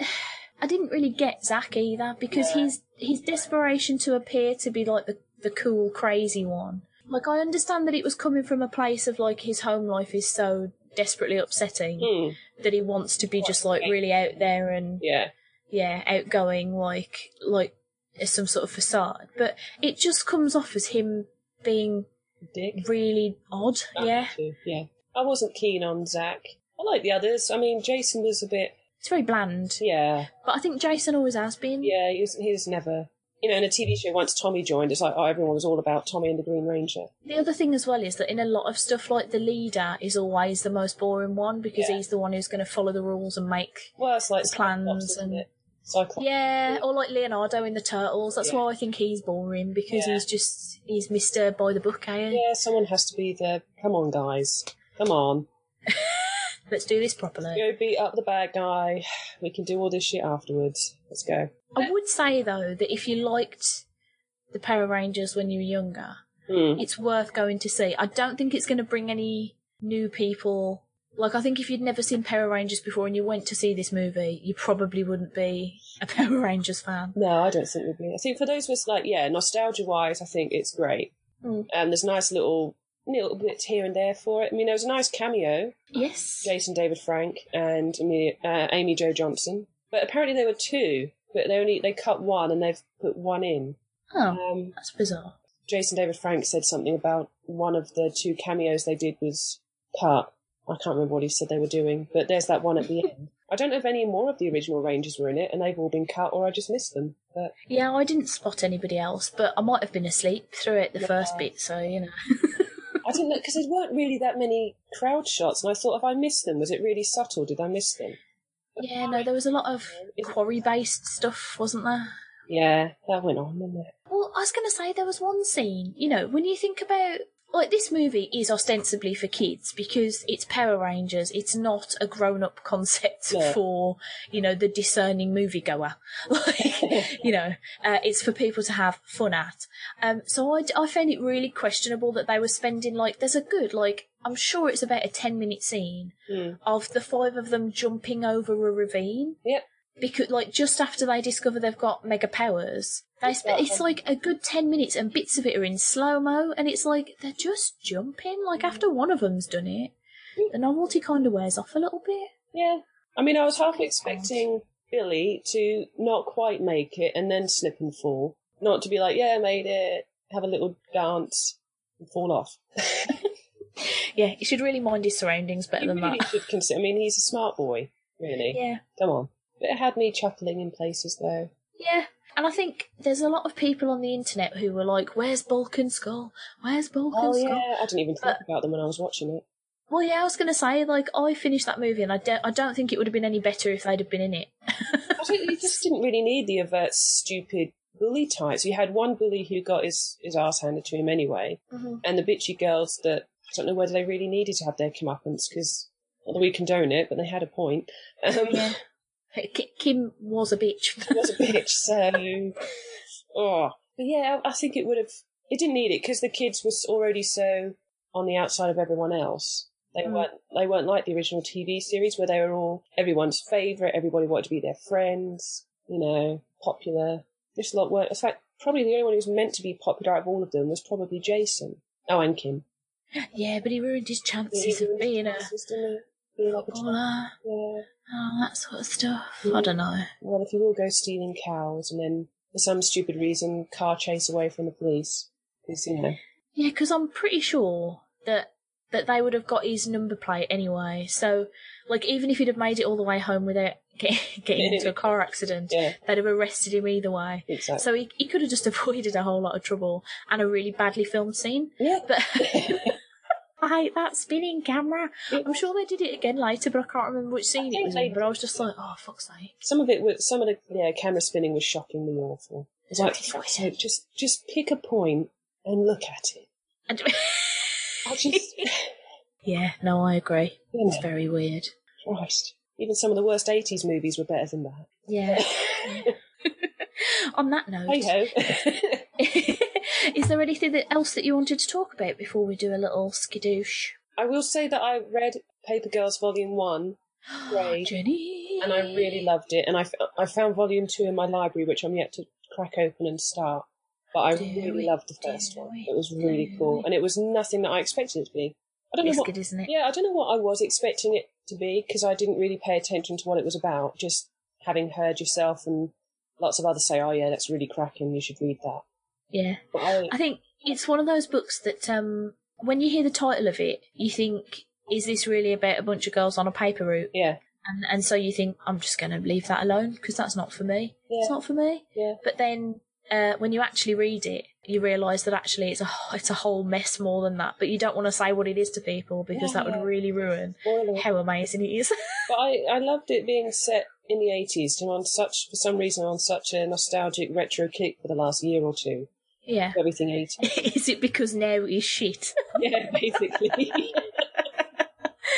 I didn't really get Zach either because his his desperation to appear to be like the the cool, crazy one. Like I understand that it was coming from a place of like his home life is so desperately upsetting Hmm. that he wants to be just like really out there and Yeah. yeah, outgoing, like like as some sort of facade. But it just comes off as him being Dick. really odd. Yeah, Yeah. I wasn't keen on Zach. I like the others. I mean, Jason was a bit. It's very bland. Yeah. But I think Jason always has been. Yeah. he's, was, he was never. You know, in a TV show, once Tommy joined, it's like, oh, everyone was all about Tommy and the Green Ranger. The other thing as well is that in a lot of stuff, like the leader is always the most boring one because Yeah. he's the one who's going to follow the rules and make. Well, it's like plans and- it? Cyclops. Yeah, or like Leonardo in the Turtles. That's Yeah. why I think he's boring because Yeah. he's just he's Mister by the book. Eh? Yeah, someone has to be the. Come on, guys. Come on. Let's do this properly. Go beat up the bad guy. We can do all this shit afterwards. Let's go. I would say though that if you liked the Power Rangers when you were younger, Hmm. it's worth going to see. I don't think it's going to bring any new people. Like, I think if you'd never seen Power Rangers before and you went to see this movie, you probably wouldn't be a Power Rangers fan. No, I don't think we'd be. I think for those of us like, yeah, nostalgia wise, I think it's great. Mm. Um, there's nice little little bits here and there for it. I mean, there was a nice cameo, Yes. Jason David Frank and Amy, uh, Amy Jo Johnson. But apparently there were two, but they only they cut one and they've put one in. Oh, Um, that's bizarre. Jason David Frank said something about one of the two cameos they did was cut. I can't remember what he said they were doing, but there's that one at the end. I don't know if any more of the original Rangers were in it, and they've all been cut, or I just missed them. But Yeah, I didn't spot anybody else, but I might have been asleep throughout the Yeah. first bit, so, you know. I didn't know because there weren't really that many crowd shots, and I thought, have I missed them? Was it really subtle? Did I miss them? Yeah, no, there was a lot of quarry based stuff, wasn't there? Yeah, that went on, didn't it? Well, I was going to say there was one scene, you know, when you think about like this movie is ostensibly for kids because it's Power Rangers. It's not a grown-up concept No. for you know the discerning moviegoer. Like you know, uh, it's for people to have fun at. Um, so I, I found it really questionable that they were spending like there's a good like I'm sure it's about a ten minute scene Hmm. of the five of them jumping over a ravine Yep. Because like just after they discover they've got mega powers they sp- it's like a good 10 minutes and bits of it are in slow mo and it's like they're just jumping like after one of them's done it the novelty kind of wears off a little bit Yeah. I mean, I was half expecting Billy to not quite make it and then slip and fall. Not to be like, yeah, made it, have a little dance, and fall off. yeah he should really mind his surroundings better He than really that should consider. I mean, he's a smart boy, really. yeah Come on. But it had me chuckling in places, though. yeah and I think there's a lot of people on the internet who were like, "Where's Bulk and Skull? Where's Bulk Oh, Skull?" yeah. I didn't even think about them when I was watching it. Well, yeah, I was going to say, like, I finished that movie, and I don't, I don't think it would have been any better if they'd have been in it. I don't, you just didn't really need the overt, stupid bully types. You had one bully who got his, his ass handed to him anyway, Mhm. and the bitchy girls that I don't know whether they really needed to have their comeuppance because that we condone it, but they had a point. Um, Yeah. Ki- Kim was a bitch. He was a bitch, so oh, but yeah, I think it would have it didn't need it because the kids was already so on the outside of everyone else. They Mm. weren't they weren't like the original TV series where they were all everyone's favourite, everybody wanted to be their friends, you know, popular. This lot were in fact, probably the only one who was meant to be popular out of all of them was probably Jason. Oh, and Kim. Yeah, but he ruined his chances Yeah, of being a chances? Being like a yeah. Oh, that sort of stuff. I don't know. Well, if you will go stealing cows and then for some stupid reason car chase away from the police, because you know, Yeah, because I'm pretty sure that that they would have got his number plate anyway. So, like, even if he'd have made it all the way home without get, getting into a car accident, yeah, they'd have arrested him either way. exactly. So he, he could have just avoided a whole lot of trouble and a really badly filmed scene. yeah, But I hate that spinning camera. I'm sure they did it again later, but I can't remember which scene it was in. But I was just like, oh fuck's sake! some of it was some of the yeah camera spinning was shockingly awful. It's like, It's for fuck's weird. sake, just just pick a point and look at it. And I just, yeah, no, I agree. you It's very weird. Christ. Even some of the worst '80s movies were better than that. Yeah. On that note, Hey ho. Is there anything else that you wanted to talk about before we do a little skidoosh? I will say that I read Paper Girls Volume One, Great. Jenny, and I really loved it. And I, f- I found Volume Two in my library, which I'm yet to crack open and start. But I Do really it, loved the first one. it, It was really cool, it. and it was nothing that I expected it to be. I don't know what. good, isn't it? Yeah, I don't know what I was expecting it to be because I didn't really pay attention to what it was about. Just having heard yourself and lots of others say, "Oh yeah, that's really cracking. You should read that." Yeah. I, I think it's one of those books that um, when you hear the title of it, you think, is this really about a bunch of girls on a paper route? yeah, And, and so you think, I'm just going to leave that alone because that's not for me. yeah, It's not for me. yeah. But then uh, when you actually read it, you realise that actually it's a it's a whole mess more than that. But you don't want to say what it is to people because that Yeah. would really ruin Spoiler. how amazing it is. But I, I loved it being set in the 80s and on such, for some reason, on such a nostalgic retro kick for the last year or two. Yeah. Everything 80s. is it because now is shit? yeah, basically.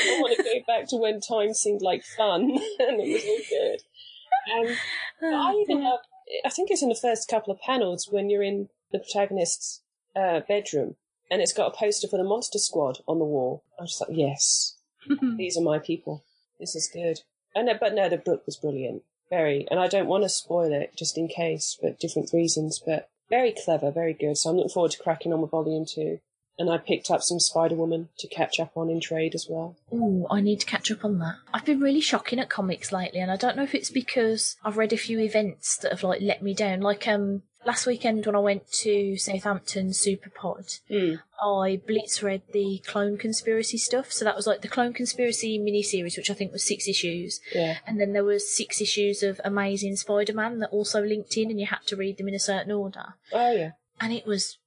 I want to go back to when time seemed like fun and it was all good. And but I even love, I think it's in the first couple of panels when you're in the protagonist's uh, bedroom and it's got a poster for the Monster Squad on the wall. I was just like, yes, these are my people. This is good. And but no, the book was brilliant, very. And I don't want to spoil it just in case, for different reasons. But very clever, very good. So I'm looking forward to cracking on with volume two. And I picked up some Spider Woman to catch up on in trade as well. Ooh, I need to catch up on that. I've been really shocking at comics lately, and I don't know if it's because I've read a few events that have like let me down. Like um last weekend when I went to Southampton Superpod, Mm. I blitz read the Clone Conspiracy stuff. So that was like the Clone Conspiracy miniseries, which I think was six issues, Yeah. and then there was six issues of Amazing Spider-Man that also linked in, and you had to read them in a certain order, Oh yeah. and it was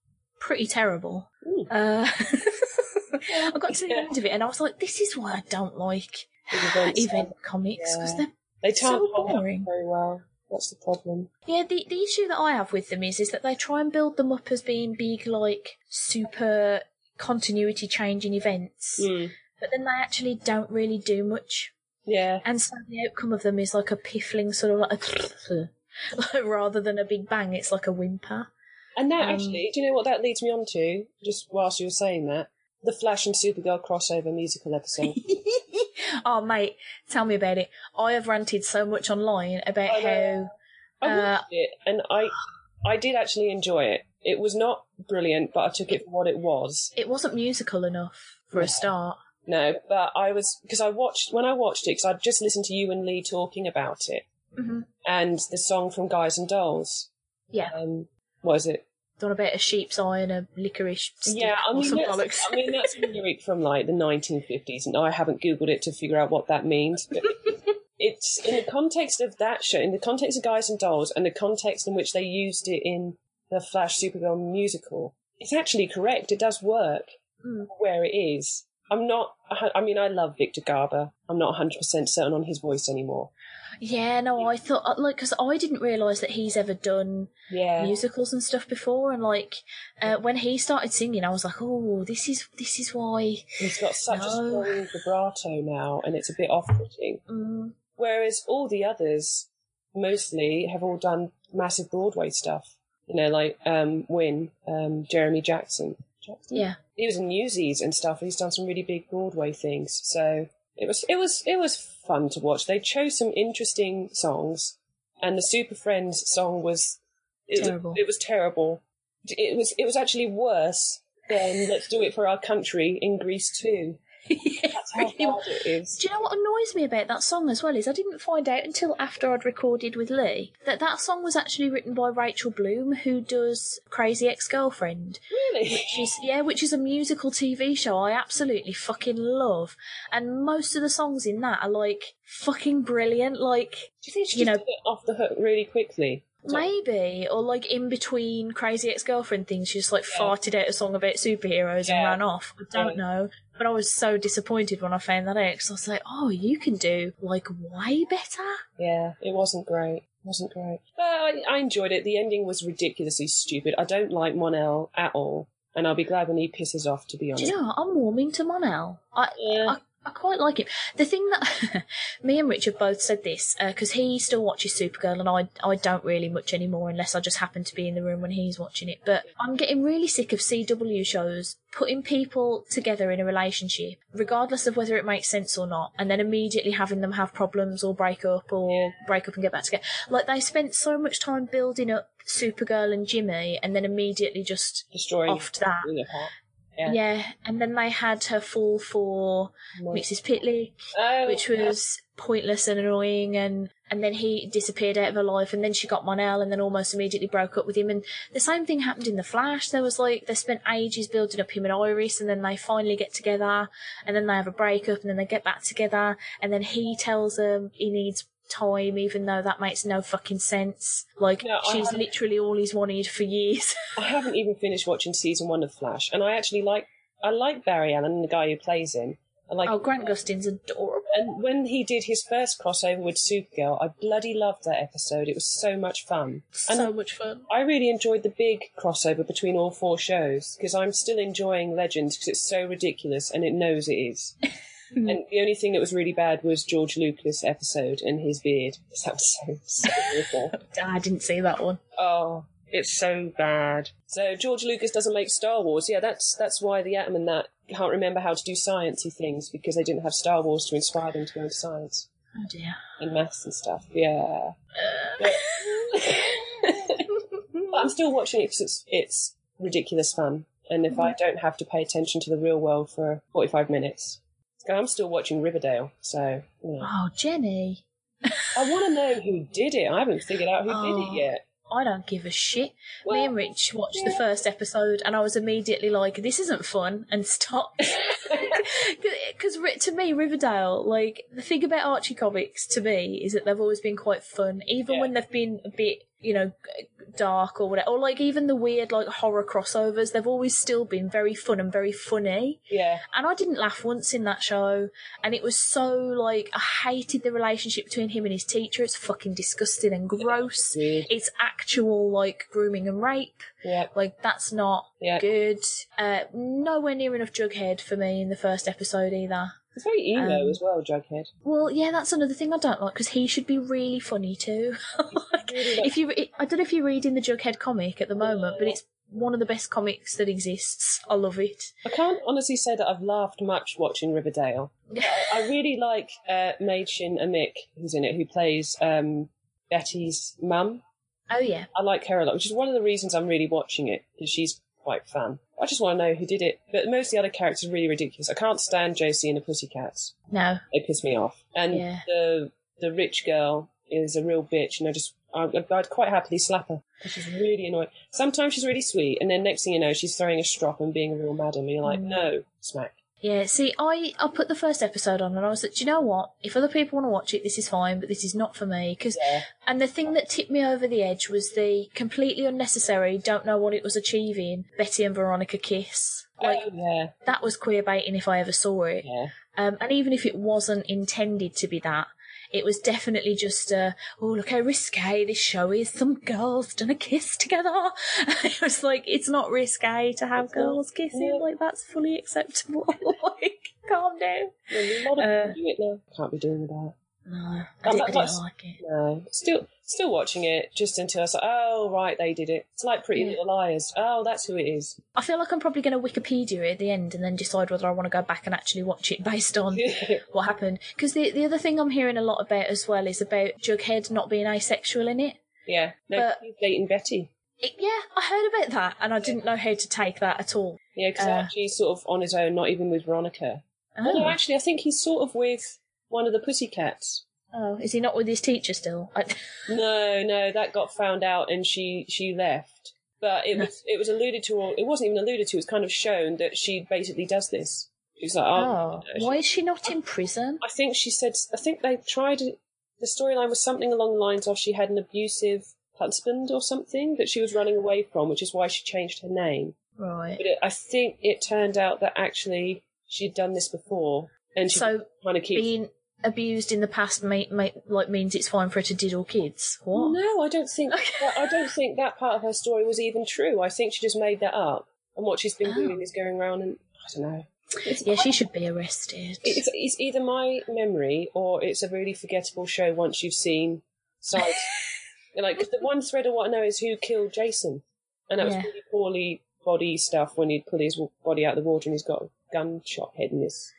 pretty terrible. Ooh. Uh, I got to the Yeah. end of it and I was like, this is why I don't like event comics because Yeah. they're They can't so boring. very well. That's the problem. yeah. The the issue that I have with them is is that they try and build them up as being big like super continuity changing events, Mm. but then they actually don't really do much, Yeah. and so the outcome of them is like a piffling sort of like a like, rather than a big bang, it's like a whimper. And now, Um, actually, do you know what that leads me on to? Just whilst you were saying that, the Flash and Supergirl crossover musical episode. oh mate, tell me about it. I have ranted so much online about I how I Uh, watched it, and I, I did actually enjoy it. It was not brilliant, but I took it for what it was. it wasn't musical enough for a start. No, but I was because I watched when I watched it because I'd just listened to you and Lee talking about it, hmm and the song from Guys and Dolls. Yeah, Um, what is it? Done a bit of sheep's eye and a licorice stick Yeah, I or mean, some that's, bollocks. I mean that's a lyric from like the 1950s, and I haven't googled it to figure out what that means. But it's in the context of that show, in the context of Guys and Dolls, and the context in which they used it in the Flash Supergirl musical. It's actually correct. It does work Mm. where it is. I'm not. I mean, I love Victor Garber. I'm not 100 percent certain on his voice anymore. Yeah, no, I thought uh, like because I didn't realise that he's ever done Yeah, musicals and stuff before, and like uh, when he started singing, I was like, oh, this is this is why. he's got such a No. strong vibrato now, and it's a bit off-putting. Mm, Whereas all the others, mostly, have all done massive Broadway stuff. You know, like um, Win, um, Jeremy Jackson. Jackson. Yeah. He was in Newsies and stuff. He's done some really big Broadway things. So it was it was it was fun to watch. They chose some interesting songs, and the Super Friends song was it, Terrible. Was, it was terrible. It was it was actually worse than Let's Do It for Our Country in Grease too. That's how Really oh, bad it is. Do you know what annoys me about that song as well is I didn't find out until after I'd recorded with Lee that that song was actually written by Rachel Bloom, who does Crazy Ex-Girlfriend, Really? which is yeah, which is a musical TV show I absolutely fucking love, and most of the songs in that are like fucking brilliant. Like Do you think she You just know- did it off the hook really quickly? maybe or like in between Crazy Ex-Girlfriend things, she just like Yeah. farted out a song about superheroes and ran off. I don't Yeah. know. But I was so disappointed when I found that out because I was like, oh, you can do like way better. Yeah, it wasn't great. It wasn't great. But I, I enjoyed it. The ending was ridiculously stupid. I don't like Mon-El at all, and I'll be glad when he pisses off. To be Do honest. you know? I'm warming to Mon-El. I, Yeah. I I quite like him. The thing that me and Richard both said this uh, because he still watches Supergirl and I I don't really much anymore unless I just happen to be in the room when he's watching it. But I'm getting really sick of CW shows putting people together in a relationship, regardless of whether it makes sense or not, and then immediately having them have problems or break up or break up and get back together. Like they spent so much time building up Supergirl and Jimmy, and then immediately just Destroying offed that. Yeah. Yeah, and then they had her fall for Mxyzptlk, Oh, which was pointless and annoying, and and then he disappeared out of her life, and then she got Mon-El, and then almost immediately broke up with him. And the same thing happened in the Flash. There was like they spent ages building up him and Iris, and then they finally get together, and then they have a breakup, and then they get back together, and then he tells them he needs time, even though that makes no fucking sense. Like No, she's literally all he's wanted for years. I haven't even finished watching season one of Flash, and I actually like I like Barry Allen the guy who plays him. I like oh, Grant Gustin's adorable. and when he did his first crossover with Supergirl, I bloody loved that episode. It was so much fun. So much fun. I really enjoyed the big crossover between all four shows because I'm still enjoying Legends because it's so ridiculous and it knows it is. and mm-hmm. the only thing that was really bad was George Lucas episode and his beard. That was so, so awful. I didn't see that one. Oh, it's so bad. So George Lucas doesn't make Star Wars. Yeah, that's that's why the Atom and that can't remember how to do sciencey things because they didn't have Star Wars to inspire them to go into science Oh dear. and maths and stuff. Yeah. Uh. But I'm still watching it because it's, it's ridiculous fun. And if I mm-hmm. don't have to pay attention to the real world for 45 minutes, I'm still watching Riverdale. So, yeah. Oh, Jenny. I want to know who did it. I haven't figured out who did Oh. it yet. I don't give a shit. Me and Rich watched the first episode, and I was immediately like, "This isn't fun," and stopped. Because to me, Riverdale, like the thing about Archie comics, to me, is that they've always been quite fun, even Yeah. when they've been a bit, you know, dark or whatever, or like even the weird like horror crossovers. They've always still been very fun and very funny. Yeah. And I didn't laugh once in that show. And it was so like I hated the relationship between him and his teacher. It's fucking disgusting and gross. Weird. It's actual like grooming and rape. Yeah. Like that's not Yeah. good. Uh, nowhere near enough Jughead for me in the first episode either. It's very emo Um, as well, Jughead. Well, yeah, that's another thing I don't like because he should be really funny too. like, really like- if you, re- I don't know if you're reading the Jughead comic at the moment, but it's one of the best comics that exists. I love it. I can't honestly say that I've laughed much watching Riverdale. I really like uh, Amick, who's in it, who plays um, Betty's mum. Oh yeah. I like her a lot, which is one of the reasons I'm really watching it, because she's quite fun. I just want to know who did it. But most of the other characters are really ridiculous. I can't stand Josie and the Pussycats. No. They piss me off. And Yeah. the the rich girl is a real bitch, and I just I, I'd quite happily slap her. She's really annoying. Sometimes she's really sweet, and then next thing you know, she's throwing a strop and being a real madam. And you're like, Mm. no, smack. Yeah, see, I, I put the first episode on and I was like, do you know what? If other people want to watch it, this is fine, but this is not for me. Cause, Yeah. and the thing that tipped me over the edge was the completely unnecessary, don't know what it was achieving, Betty and Veronica kiss. Like, oh, yeah, that was queer baiting if I ever saw it. yeah. Um, and even if it wasn't intended to be that, it was definitely just, a, oh, look how risque this show is. Some girls done a kiss together. it was like, it's not risque to have It's not. girls kissing. Yeah. Like, that's fully acceptable. like, calm down. A lot of Uh, people do it now. Can't be doing that. No, I, did, I didn't like it. No, still, still watching it just until I was like, oh right, they did it. It's like Pretty Yeah. Little Liars. Oh, that's who it is. I feel like I'm probably going to Wikipedia it at the end and then decide whether I want to go back and actually watch it based on what happened. Because the the other thing I'm hearing a lot about as well is about Jughead not being asexual in it. yeah, no, But- he's dating Betty. it yeah, I heard about that and I didn't know how to take that at all. Yeah, because Uh. actually he's sort of on his own, not even with Veronica. Oh. no, Oh, actually, I think he's sort of with one of the Pussycats. oh is he not with his teacher still? I, No, no, that got found out and she she left. But it was it was alluded to, or it wasn't even alluded to. It was kind of shown that she basically does this. She's like, oh, oh, why is she not in prison? I think she said. I think they tried. The storyline was something along the lines of she had an abusive husband or something that she was running away from, which is why she changed her name. Right. But it, I think it turned out that actually she'd done this before, and she So kind of keeps. being abused in the past may, may, like means it's fine for her to diddle kids. What? No, I don't think. that, I don't think that part of her story was even true. I think she just made that up, and what she's been Oh. doing is going around and I don't know. It's Yeah, she should be arrested. It's, it's either my memory or it's a really forgettable show once you've seen sides. like the one thread I want to know is who killed Jason, and that was Yeah. really poorly body stuff when he'd pull his body out of the water and he's got a gunshot head in his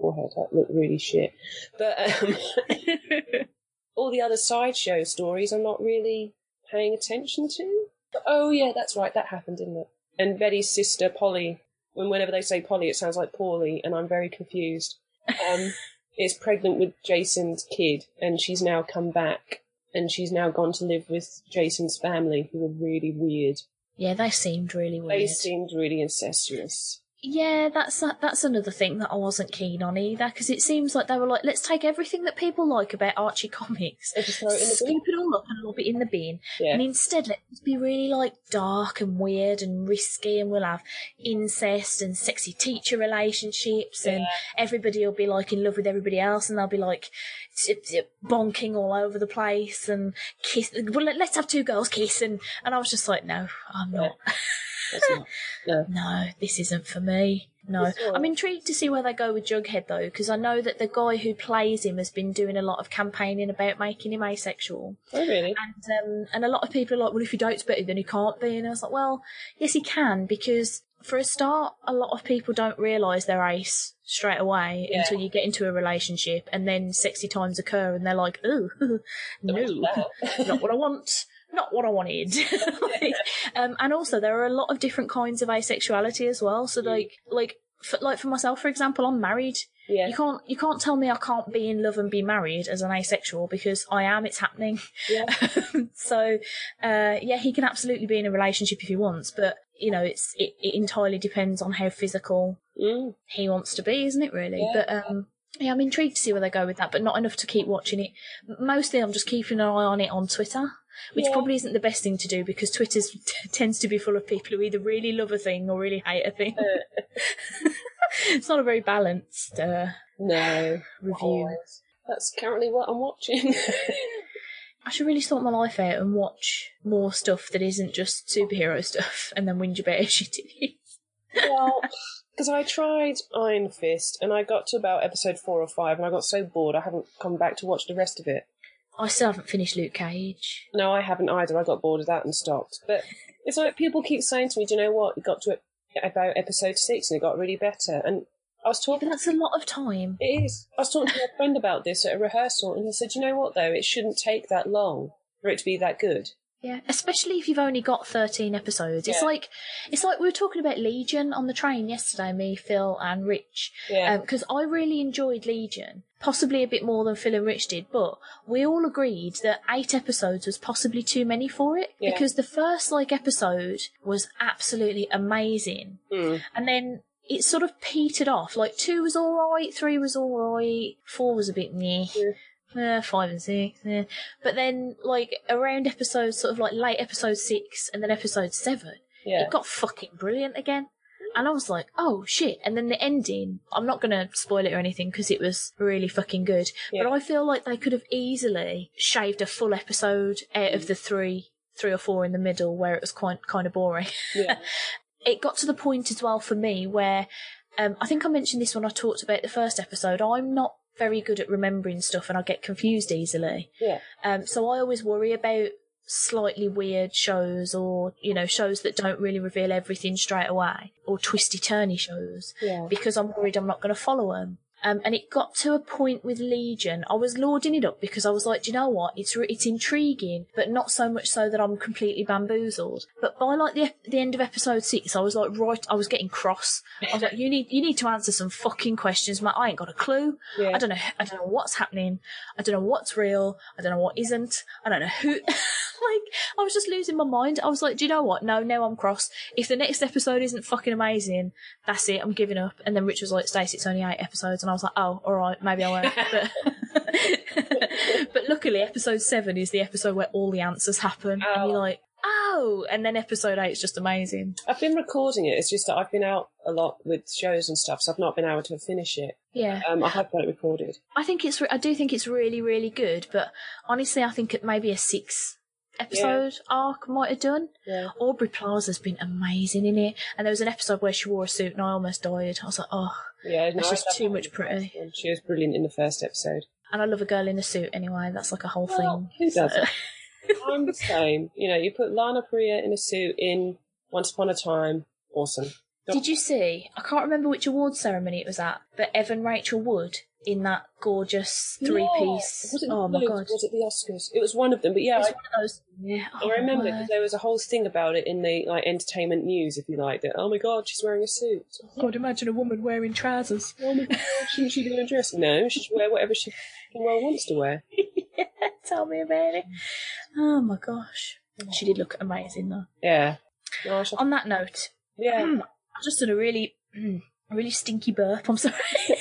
forehead. That looked really shit. But um, all the other sideshow stories I'm not really paying attention to. But, oh yeah, that's right, that happened, didn't it? And Betty's sister Polly. When whenever they say Polly, it sounds like Paulie, and I'm very confused. Um, is pregnant with Jason's kid, and she's now come back, and she's now gone to live with Jason's family, who are really weird. yeah, they seemed really weird. They seemed really incestuous. Yeah, that's that's another thing that I wasn't keen on either because it seems like they were like, let's take everything that people like about Archie comics, And just throw it in the bin. scoop it all up and lob it in the bin, Yeah. and instead let's be really like dark and weird and risky, and we'll have incest and sexy teacher relationships, and everybody will be like in love with everybody else, and they'll be like bonking all over the place and kiss. Well, let- let's have two girls kiss, and and I was just like, no, I'm not. Not. No. No, this isn't for me. No. I'm intrigued to see where they go with Jughead though, because I know that the guy who plays him has been doing a lot of campaigning about making him asexual. Oh, really? And um, and a lot of people are like, well, if he dates Betty, then he can't be. And I was like, well, yes, he can, because for a start, a lot of people don't realise they're ace straight away Yeah. until you get into a relationship, and then sexy times occur, and they're like, ooh, no, not what I want. Not what I wanted. Like, um, and also, there are a lot of different kinds of asexuality as well. So, like, like, for, like for myself, for example, I'm married. Yeah. You can't, you can't tell me I can't be in love and be married as an asexual because I am. It's happening. Yeah. so, uh, yeah, he can absolutely be in a relationship if he wants, but you know, it's it, it entirely depends on how physical Mm. he wants to be, isn't it? Really, Yeah. but um, yeah, I'm intrigued to see where they go with that, but not enough to keep watching it. Mostly, I'm just keeping an eye on it on Twitter, which Yeah. probably isn't the best thing to do because Twitter tends to be full of people who either really love a thing or really hate a thing. it's not a very balanced uh, No. review. That's currently what I'm watching. I should really sort my life out and watch more stuff that isn't just superhero stuff and then whinge about how shit it is. well, because I tried Iron Fist and I got to about episode four or five and I got so bored I haven't come back to watch the rest of it. I still haven't finished Luke Cage. No, I haven't either. I got bored of that and stopped. But it's like people keep saying to me, "Do you know what? You got to about episode six and it got really better." And I was talking. that's a lot of time. It is. I was talking to a friend about this at a rehearsal, and he said, "You know what? Though it shouldn't take that long for it to be that good." Yeah, especially if you've only got 13 episodes. It's like it's like we were talking about Legion on the train yesterday, me, Phil, and Rich. Yeah. Um, because I really enjoyed Legion, possibly a bit more than Phil and Rich did, but we all agreed that eight episodes was possibly too many for it Yeah. because the first like episode was absolutely amazing, Mm. and then it sort of petered off. Like two was all right, three was all right, four was a bit meh. Yeah. Uh, five and six, yeah. but then like around episode sort of like late episode six and then episode seven, Yeah. it got fucking brilliant again. And I was like, oh shit. And then the ending, I'm not going to spoil it or anything because it was really fucking good. Yeah. But I feel like they could have easily shaved a full episode out of the three, three or four in the middle where it was quite kind of boring. Yeah. it got to the point as well for me where um, I think I mentioned this when I talked about the first episode. I'm not very good at remembering stuff and I get confused easily. Yeah. Um, so I always worry about slightly weird shows or, you know, shows that don't really reveal everything straight away or twisty turny shows Yeah. because I'm worried I'm not going to follow them. Um, and it got to a point with Legion. I was lording it up because I was like, do you know what? It's re- it's intriguing, but not so much so that I'm completely bamboozled. But by like the the end of episode six, I was like, right, I was getting cross. I was like, you need you need to answer some fucking questions, Matt. I ain't got a clue. Yeah. I don't know. I don't know what's happening. I don't know what's real. I don't know what isn't. I don't know who. like, I was just losing my mind. I was like, do you know what? No, now I'm cross. If the next episode isn't fucking amazing, that's it. I'm giving up. And then Rich was like, Stacey, it's only eight episodes. And I was like, oh, all right, maybe I won't. But, but luckily, episode seven is the episode where all the answers happen. And Oh. you're like, oh. And then episode eight is just amazing. I've been recording it. It's just that I've been out a lot with shows and stuff, so I've not been able to finish it. Yeah. Um, I have got it recorded. I think it's. Re- I do think it's really, really good. But honestly, I think it maybe a six episode arc might have done. Yeah. Aubrey Plaza's been amazing in it, and there was an episode where she wore a suit and I almost died. I was like, oh, Yeah, no, just too much pretty. She was brilliant in the first episode. and I love a girl in a suit anyway. That's like a whole Well, thing. who doesn't? I'm the same. You know, you put Lana Parrilla in a suit in Once Upon a Time, awesome. Did you see? I can't remember which award ceremony it was at, but Evan Rachel Wood in that gorgeous three piece. Oh my god! Was it the Oscars? It was one of them, but yeah, I, one of those. Yeah, I oh, remember because there was a whole thing about it in the like entertainment news, if you like. That oh my god, she's wearing a suit. Oh god, imagine a woman wearing trousers. Oh my god, shouldn't she be in a dress? No, she should wear whatever she well wants to wear. Tell me about it. Oh my gosh, she did look amazing though. Yeah. No, I On that note, yeah. I just did a really, a really stinky burp. I'm sorry.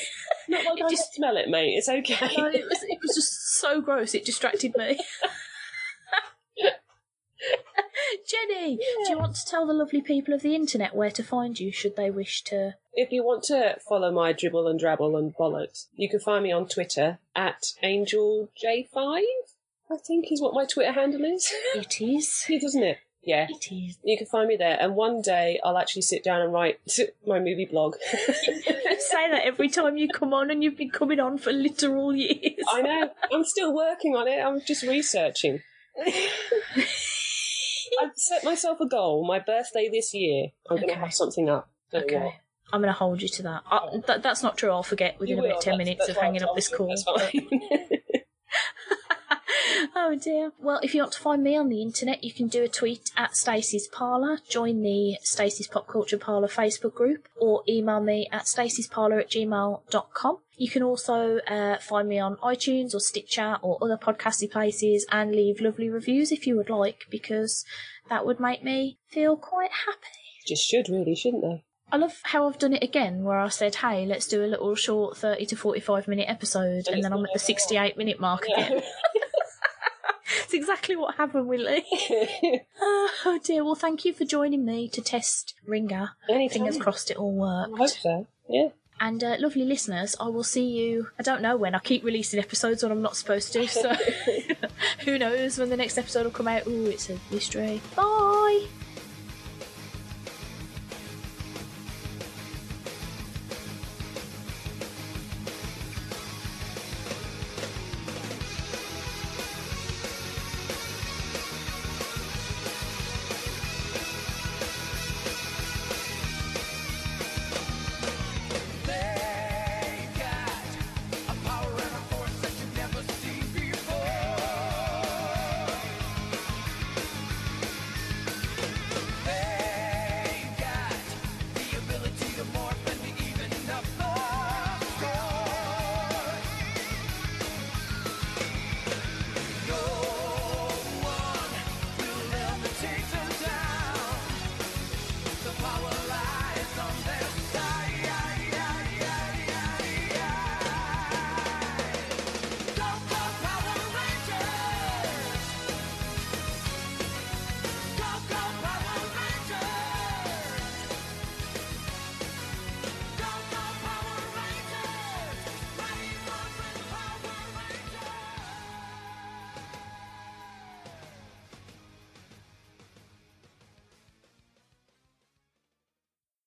Not like It I just- smell it, mate. It's okay. No, it was it was just so gross. It distracted me. Jenny, do you want to tell the lovely people of the internet where to find you should they wish to? If you want to follow my dribble and drabble and bollocks, you can find me on Twitter at AngelJ5, I think is what my Twitter handle is. It is. yeah, doesn't it? Yeah. It is. You can find me there, and one day I'll actually sit down and write my movie blog. Say that every time you come on, and you've been coming on for literal years. I know. I'm still working on it. I'm just researching. I've set myself a goal. My birthday this year, I'm going to have something up. Okay. what. I'm going to hold you to that. I, oh. that. That's not true. I'll forget within You about will, 10 that's- minutes that's of hanging up this call. Oh dear. Well, if you want to find me on the internet, you can do a tweet at Stacey's Parlour, join the Stacey's Pop Culture Parlour Facebook group, or email me at stacey'sparlour at gmail.com. You can also uh, find me on iTunes or Stitcher or other podcasty places and leave lovely reviews if you would like, because that would make me feel quite happy. Just should really, shouldn't they? I love how I've done it again, where I said, "Hey, let's do a little short thirty to forty-five minute episode," and then I'm at the sixty-eight minute mark again. It's exactly what happened with Lee. Oh dear. Well, thank you for joining me to test Ringr. Anytime. Fingers crossed it all I worked. hope so. Yeah. And uh, lovely listeners, I will see you. I don't know when. I keep releasing episodes when I'm not supposed to, so who knows when the next episode will come out. Ooh, it's a mystery. Bye.